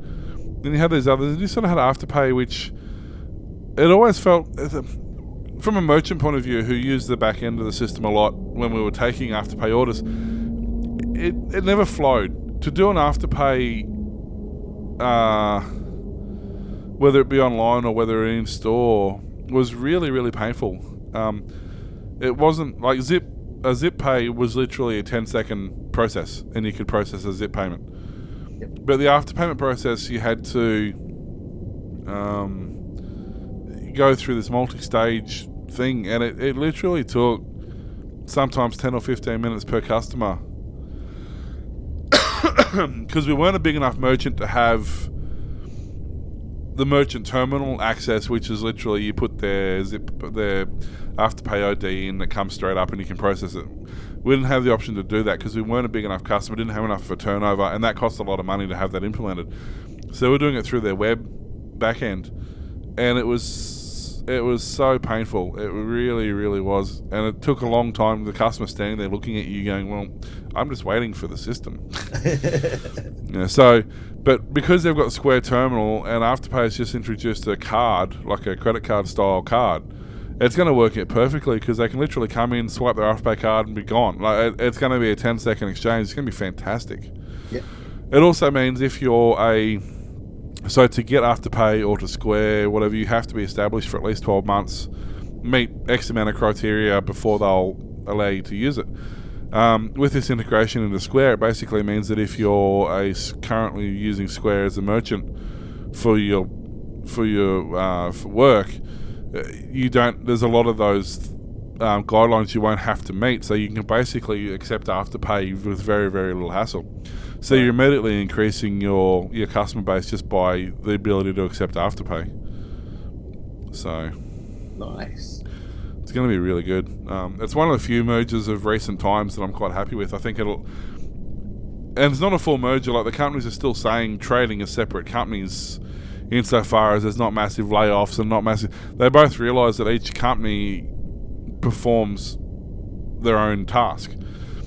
Then you had these others, and you sort of had Afterpay, which it always felt, from a merchant point of view, who used the back end of the system a lot when we were taking Afterpay orders, it, it never flowed. To do an Afterpay, uh, whether it be online or whether in store, was really, really painful. Um, it wasn't like Zip. A Zip Pay was literally a 10 second process, and you could process a Zip payment. But the after payment process, you had to um, go through this multi stage thing, and it, it literally took sometimes 10 or 15 minutes per customer. Because we weren't a big enough merchant to have the merchant terminal access, which is literally you put their zip their afterpay ID in that comes straight up and you can process it. We didn't have the option to do that because we weren't a big enough customer, didn't have enough a turnover, and that cost a lot of money to have that implemented. So we're doing it through their web backend, and it was it was so painful. It really, really was, and it took a long time. The customer standing there looking at you, going, "Well, I'm just waiting for the system." Yeah, so, but because they've got Square Terminal and Afterpay has just introduced a card, like a credit card style card, it's going to work it perfectly because they can literally come in, swipe their Afterpay card, and be gone. Like it, it's going to be a 10 second exchange. It's going to be fantastic. Yep. It also means if you're a so to get Afterpay or to Square, whatever, you have to be established for at least 12 months, meet X amount of criteria before they'll allow you to use it. Um, with this integration into Square, it basically means that if you're a currently using Square as a merchant for your for your uh, for work, uh, you don't. There's a lot of those um, guidelines you won't have to meet, so you can basically accept Afterpay with very very little hassle. So you're immediately increasing your your customer base just by the ability to accept Afterpay. So nice. it's going to be really good. Um, it's one of the few mergers of recent times that I'm quite happy with. I think it'll, and it's not a full merger. Like the companies are still saying trading as separate companies, insofar as there's not massive layoffs and not massive. They both realise that each company performs their own task.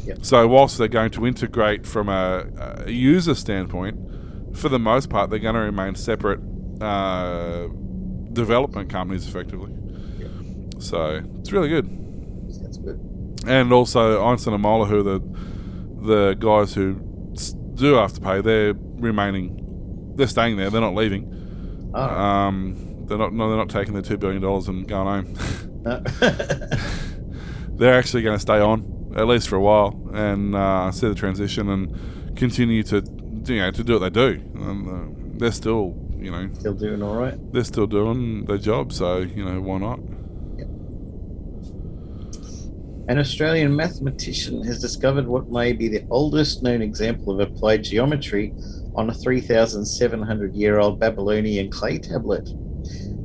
Yep. So whilst they're going to integrate from a, a user standpoint, for the most part, they're going to remain separate uh, development companies, effectively. So it's really good. That's good. And also Einstein and Molnar, who the the guys who do Afterpay, they're remaining. They're staying there. They're not leaving. Oh. Um, they're not. No, they're not taking their two billion dollars and going home. no. they're actually going to stay on at least for a while and uh, see the transition and continue to you know to do what they do. And, uh, they're still you know Still doing all right. they're still doing their job, so you know why not? An Australian mathematician has discovered what may be the oldest known example of applied geometry on a 3,700 year old Babylonian clay tablet.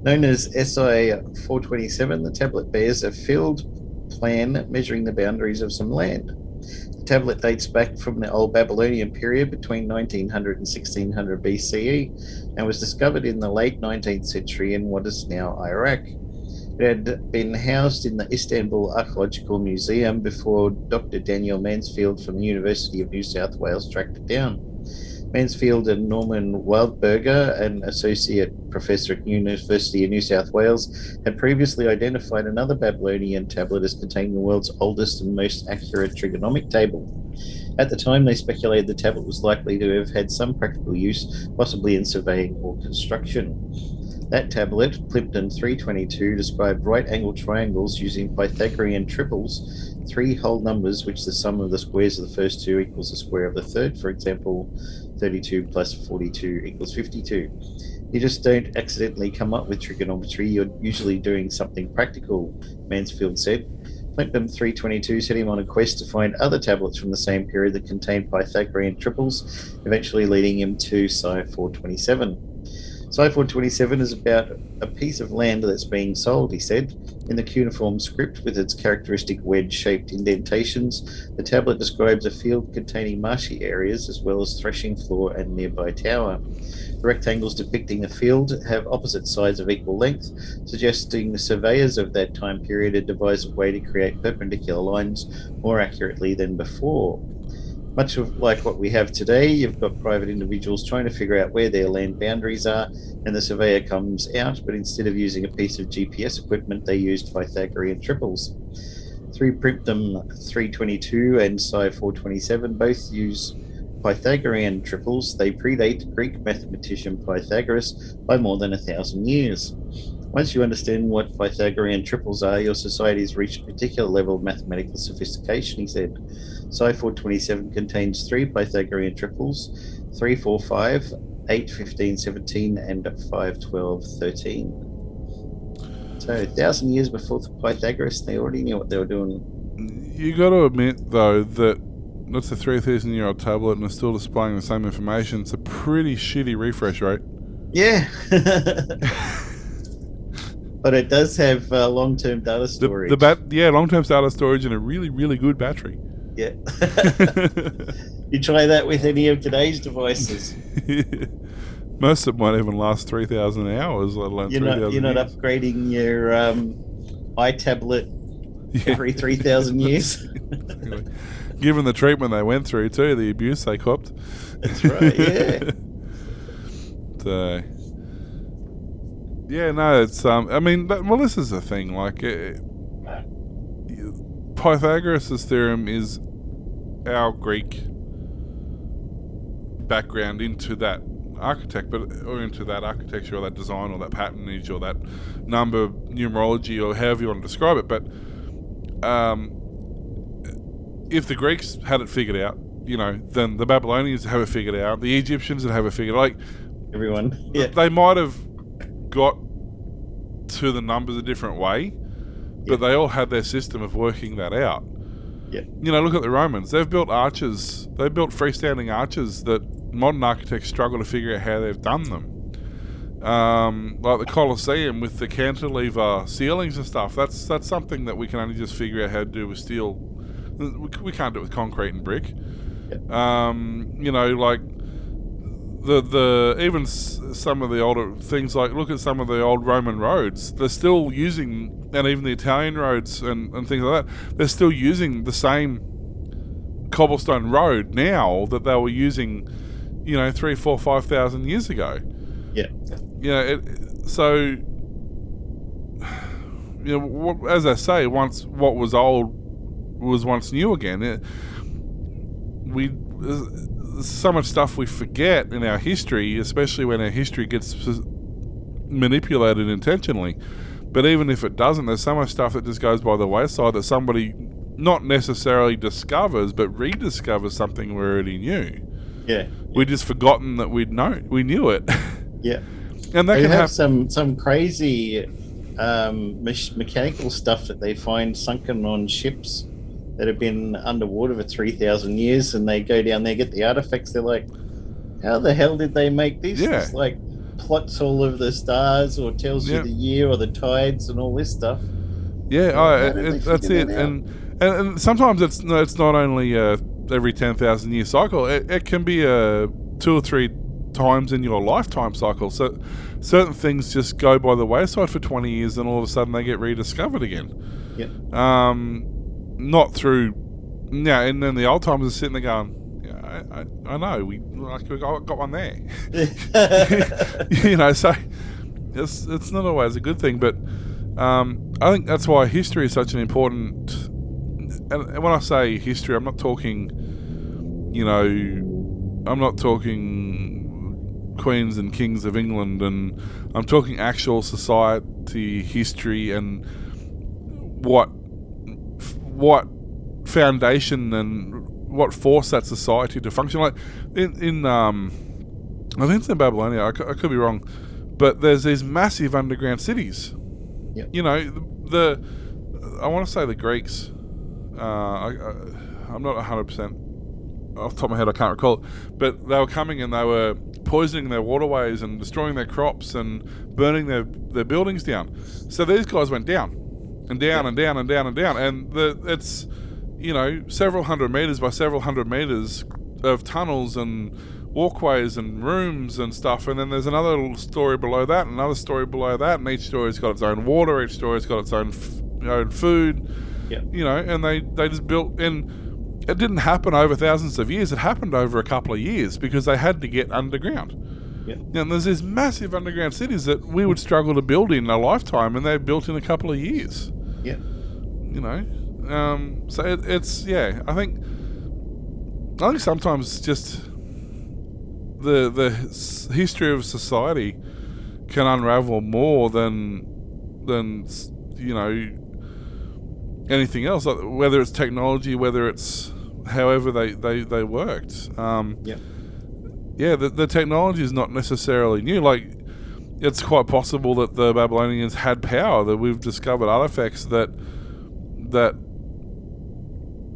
Known as SI 427, the tablet bears a field plan measuring the boundaries of some land. The tablet dates back from the Old Babylonian period between 1900 and 1600 BCE and was discovered in the late 19th century in what is now Iraq. It had been housed in the Istanbul Archaeological Museum before Dr. Daniel Mansfield from the University of New South Wales tracked it down. Mansfield and Norman Wildberger, an associate professor at University of New South Wales, had previously identified another Babylonian tablet as containing the world's oldest and most accurate trigonomic table. At the time, they speculated the tablet was likely to have had some practical use, possibly in surveying or construction. That tablet, Plimpton 322, described right angled triangles using Pythagorean triples, three whole numbers which the sum of the squares of the first two equals the square of the third. For example, 32 plus 42 equals 52. You just don't accidentally come up with trigonometry. You're usually doing something practical, Mansfield said. Plimpton 322 set him on a quest to find other tablets from the same period that contained Pythagorean triples, eventually leading him to Psi 427. Psi 427 is about a piece of land that's being sold, he said. In the cuneiform script with its characteristic wedge shaped indentations, the tablet describes a field containing marshy areas as well as threshing floor and nearby tower. The rectangles depicting the field have opposite sides of equal length, suggesting the surveyors of that time period had devised a way to create perpendicular lines more accurately than before. Much of like what we have today, you've got private individuals trying to figure out where their land boundaries are, and the surveyor comes out, but instead of using a piece of GPS equipment, they used Pythagorean triples. Through Plimpton 322 and Psi 427 both use Pythagorean triples. They predate Greek mathematician Pythagoras by more than a thousand years. Once you understand what Pythagorean triples are, your society has reached a particular level of mathematical sophistication, he said. Psi 427 contains three Pythagorean triples 3, 4, 5, 8, 15, 17, and 5, 12, 13. So, a thousand years before the Pythagoras, they already knew what they were doing. You got to admit, though, that that's a 3,000 year old tablet and it's still displaying the same information. It's a pretty shitty refresh rate. Yeah. but it does have uh, long term data storage. The, the bat- yeah, long term data storage and a really, really good battery. Yeah. you try that with any of today's devices. Most of them might even last 3,000 hours, let alone You're 3,000 not, you're not years. upgrading your um, iTablet Yeah. every 3,000 years. Given the treatment they went through, too, the abuse they copped. That's right, yeah. so, yeah, no, it's, um, I mean, that, well, this is the thing, like, uh, Pythagoras' theorem is our Greek background into that architect, but or into that architecture or that design or that patternage or that number numerology or however you want to describe it. But um, if the Greeks had it figured out, you know, then the Babylonians have it figured out. The Egyptians would have it figured. Like Everyone. Yeah. they might have got to the numbers a different way, but Yeah. they all had their system of working that out. Yeah. You know, look at the Romans. They've built arches. They built freestanding arches that modern architects struggle to figure out how they've done them. Um, like the Colosseum with the cantilever ceilings and stuff. That's that's something that we can only just figure out how to do with steel. We, we can't do it with concrete and brick. Um, you know, like the the even s- some of the older things like look at some of the old Roman roads. They're still using, and even the Italian roads and, and things like that. They're still using the same cobblestone road now that they were using, you know, three, four, five thousand years ago. Yeah. You know, it, so you know, as I say, once what was old was once new again. It, we so much stuff we forget in our history, especially when our history gets manipulated intentionally. But even if it doesn't, there's so much stuff that just goes by the wayside that somebody not necessarily discovers, but rediscovers something we already knew. Yeah. We'd just forgotten that we'd know we knew it, Yeah. and that They can have happen. some some crazy um, mechanical stuff that they find sunken on ships that have been underwater for 3,000 years and they go down there, get the artifacts. They're like, how the hell did they make this? Yeah. It's like plots all over the stars or tells you the year or the tides and all this stuff. Yeah, oh, it, it, that's it. that? And, and and sometimes it's no, it's not only uh, every ten thousand year cycle. It, it can be a two or three times in your lifetime cycle. So certain things just go by the wayside for twenty years, and all of a sudden they get rediscovered again. Yep. Um, not through. Yeah, and then the old timers are sitting there going. Yeah, I, I, I know we like we got, got one there. you know, so it's it's not always a good thing, but um, I think that's why history is such an important. And and when I say history, I'm not talking, you know, I'm not talking queens and kings of England, and I'm talking actual society history and what what foundation and what forced that society to function. Like in in um, I think it's in Babylonia. I, could be wrong, but there's these massive underground cities. Yep. You know the, the I want to say the Greeks. Uh, I, I, I'm not 100 percent off the top of my head. I can't recall it, but they were coming and they were poisoning their waterways and destroying their crops and burning their their buildings down. So these guys went down and down and down and down and down, and the it's you know several hundred meters by several hundred meters of tunnels and walkways and rooms and stuff, and then there's another little story below that, another story below that, and each story's got its own water, each story's got its own f- own food, Yeah. you know, and they they just built and. It didn't happen over thousands of years. It happened over a couple of years because they had to get underground. Yeah. And there's these massive underground cities that we would struggle to build in a lifetime, and they're built in a couple of years. Yeah. You know, um, so it, it's yeah. I think I think sometimes just the the history of society can unravel more than than you know anything else. Like whether it's technology, whether it's however they they they worked. Um, Yeah. yeah, the, the technology is not necessarily new. Like, it's quite possible that the Babylonians had power. That we've discovered artifacts that that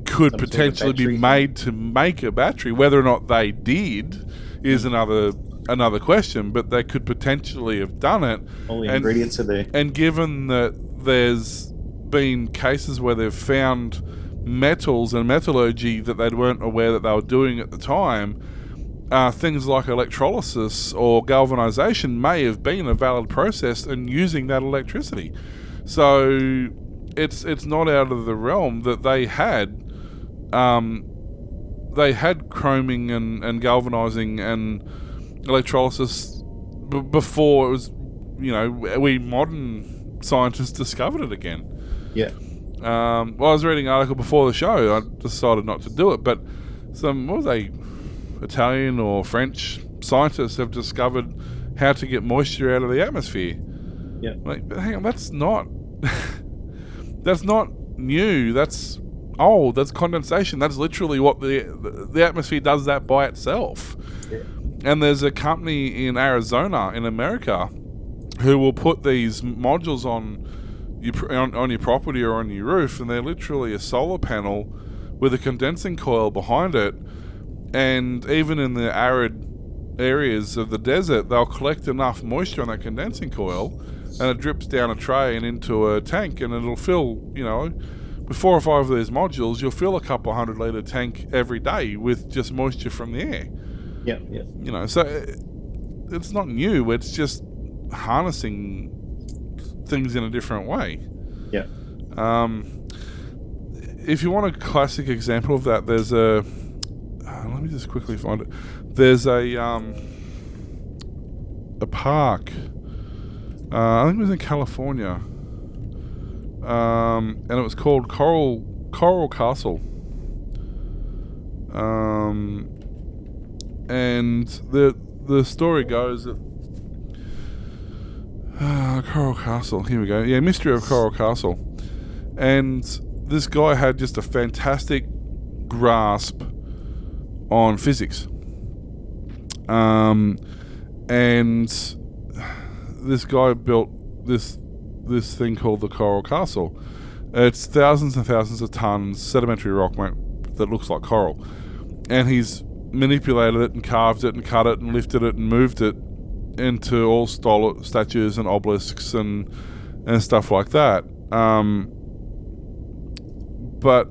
could Some sort of potentially be made to make a battery. Whether or not they did is hmm. another another question. But they could potentially have done it. All the And- ingredients are there. And given that there's been cases where they've found metals and metallurgy that they weren't aware that they were doing at the time, uh, things like electrolysis or galvanization may have been a valid process in using that electricity. So it's it's not out of the realm that they had um, they had chroming and, and galvanizing and electrolysis b- before it was you know we modern scientists discovered it again. Yeah. Um, well, I was reading an article before the show. I decided not to do it, but some what was they Italian or French scientists have discovered how to get moisture out of the atmosphere. Yeah. Like, but hang on, that's not that's not new. That's old. That's condensation. That's literally what the the, atmosphere does that by itself. Yeah. And there's a company in Arizona in America who will put these modules on you pr- on, on your property or on your roof, and they're literally a solar panel with a condensing coil behind it. And even in the arid areas of the desert, they'll collect enough moisture on that condensing coil, and it drips down a tray and into a tank, and it'll fill. You know, with four or five of these modules, you'll fill a couple hundred liter tank every day with just moisture from the air. Yeah. Yeah. You know, so it, it's not new. It's just harnessing things in a different way. Yeah. Um, if you want a classic example of that, there's a. Let me just quickly find it. There's a um, a park. Uh, I think it was in California. Um, and it was called Coral Coral Castle. Um, and the the story goes that uh, Coral Castle. Here we go. Yeah, Mystery of Coral Castle. And this guy had just a fantastic grasp on physics. Um, and this guy built this this thing called the Coral Castle. It's thousands and thousands of tons sedimentary rock that looks like coral, and he's manipulated it and carved it and cut it and lifted it and moved it into all statues and obelisks and and stuff like that. Um, but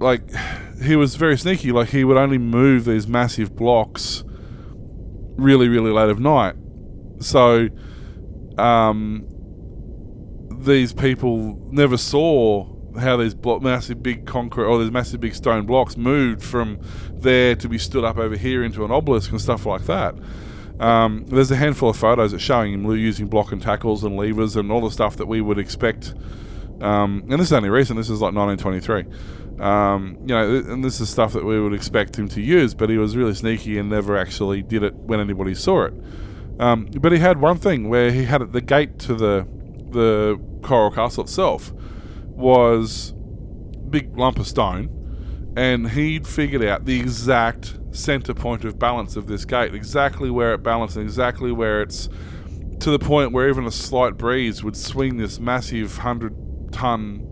like he was very sneaky. Like he would only move these massive blocks really, really late of night. So, um, these people never saw how these massive big concrete or these massive big stone blocks moved from there to be stood up over here into an obelisk and stuff like that. Um, there's a handful of photos that showing him using block and tackles and levers and all the stuff that we would expect. Um, and this is only recent. This is like 1923. Um, you know, and this is stuff that we would expect him to use, but he was really sneaky and never actually did it when anybody saw it. Um, but he had one thing where he had the gate to the the coral castle itself was big lump of stone, and he'd figured out the exact center point of balance of this gate, exactly where it balances, exactly where it's to the point where even a slight breeze would swing this massive hundred ton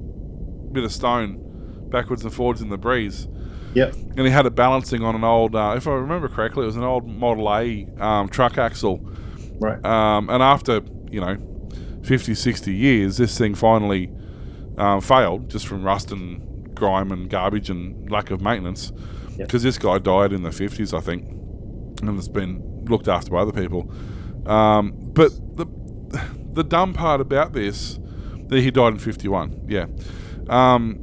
bit of stone backwards and forwards in the breeze. Yep. And he had it balancing on an old, uh, if I remember correctly, it was an old Model A um, truck axle. Right. Um, and after, you know, 50, 60 years, this thing finally um, failed just from rust and grime and garbage and lack of maintenance. Yep. Because this guy died in the 50s, I think, and it's been looked after by other people. Um, but the the dumb part about this, he died in 51, yeah. Um,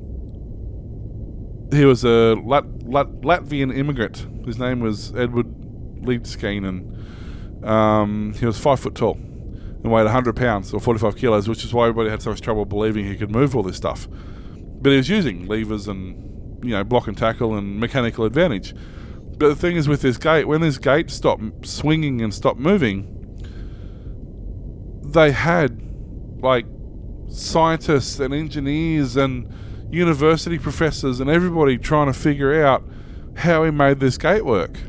he was a Lat- Lat- Latvian immigrant. His name was Edward Leedskeen, and um, he was five foot tall and weighed 100 pounds or 45 kilos, which is why everybody had so much trouble believing he could move all this stuff. But he was using levers and you know block and tackle and mechanical advantage. But the thing is with this gate, when this gate stopped swinging and stopped moving, they had like scientists and engineers and university professors and everybody trying to figure out how he made this gate work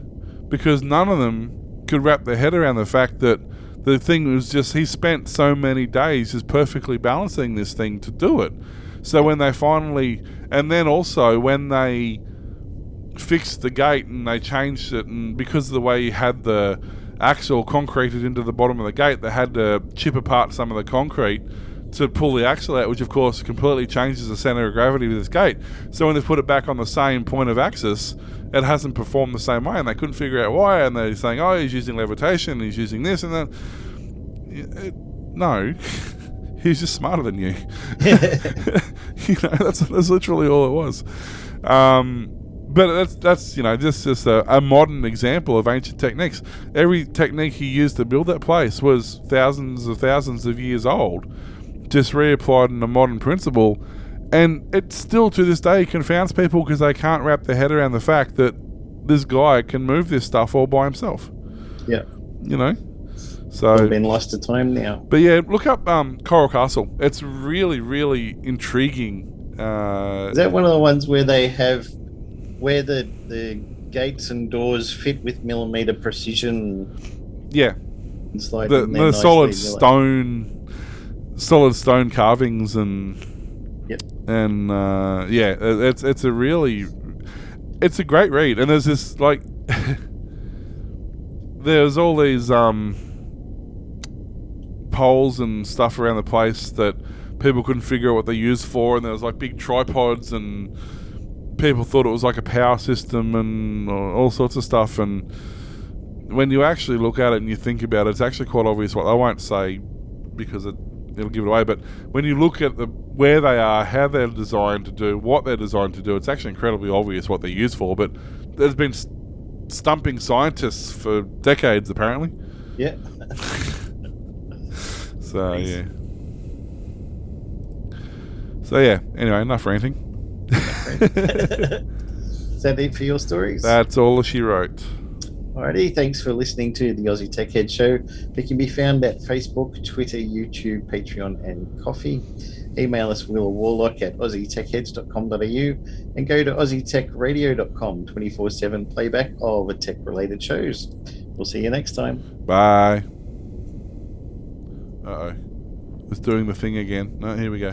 because none of them could wrap their head around the fact that the thing was just he spent so many days just perfectly balancing this thing to do it. So when they finally, and then also when they fixed the gate and they changed it, and because of the way he had the axle concreted into the bottom of the gate, they had to chip apart some of the concrete to pull the axle out, which of course completely changes the center of gravity of this gate. So when they put it back on the same point of axis, it hasn't performed the same way, and they couldn't figure out why. And they're saying, "Oh, he's using levitation, he's using this and that." It- no, he's just smarter than you. you know, that's that's literally all it was. Um, but that's that's you know just just a, a modern example of ancient techniques. Every technique he used to build that place was thousands of thousands of years old, just reapplied in a modern principle, and it still to this day confounds people because they can't wrap their head around the fact that this guy can move this stuff all by himself. Yeah. You know, so Been lost to time now. but yeah, look up um, Coral Castle. It's really, really intriguing. Uh, Is that one of the ones where they have where the the gates and doors fit with millimeter precision? yeah, It's like the, the solid stone, solid stone carvings and Yep. and uh, yeah, it's it's a really, it's a great read. And there's this like, there's all these um poles and stuff around the place that people couldn't figure out what they used for, and there was like big tripods and people thought it was like a power system and all sorts of stuff and when you actually look at it and you think about it it's actually quite obvious what I won't say because it, it'll give it away. But when you look at the where they are how they're designed to do what they're designed to do it's actually incredibly obvious what they're used for. But there's been st- stumping scientists for decades apparently. Yeah. so Nice. yeah. So yeah. Anyway enough ranting. Is that it for your stories? that's all she wrote Alrighty, thanks for listening to the Aussie Tech Head Show. It can be found at Facebook, Twitter, YouTube, Patreon, and Ko-fi. Email us Will Warlock at aussietechheads.com.au and go to aussietechradio.com 24 7 playback of tech related shows. We'll see you next time. Bye. Uh oh. It's doing the thing again. No, here we go.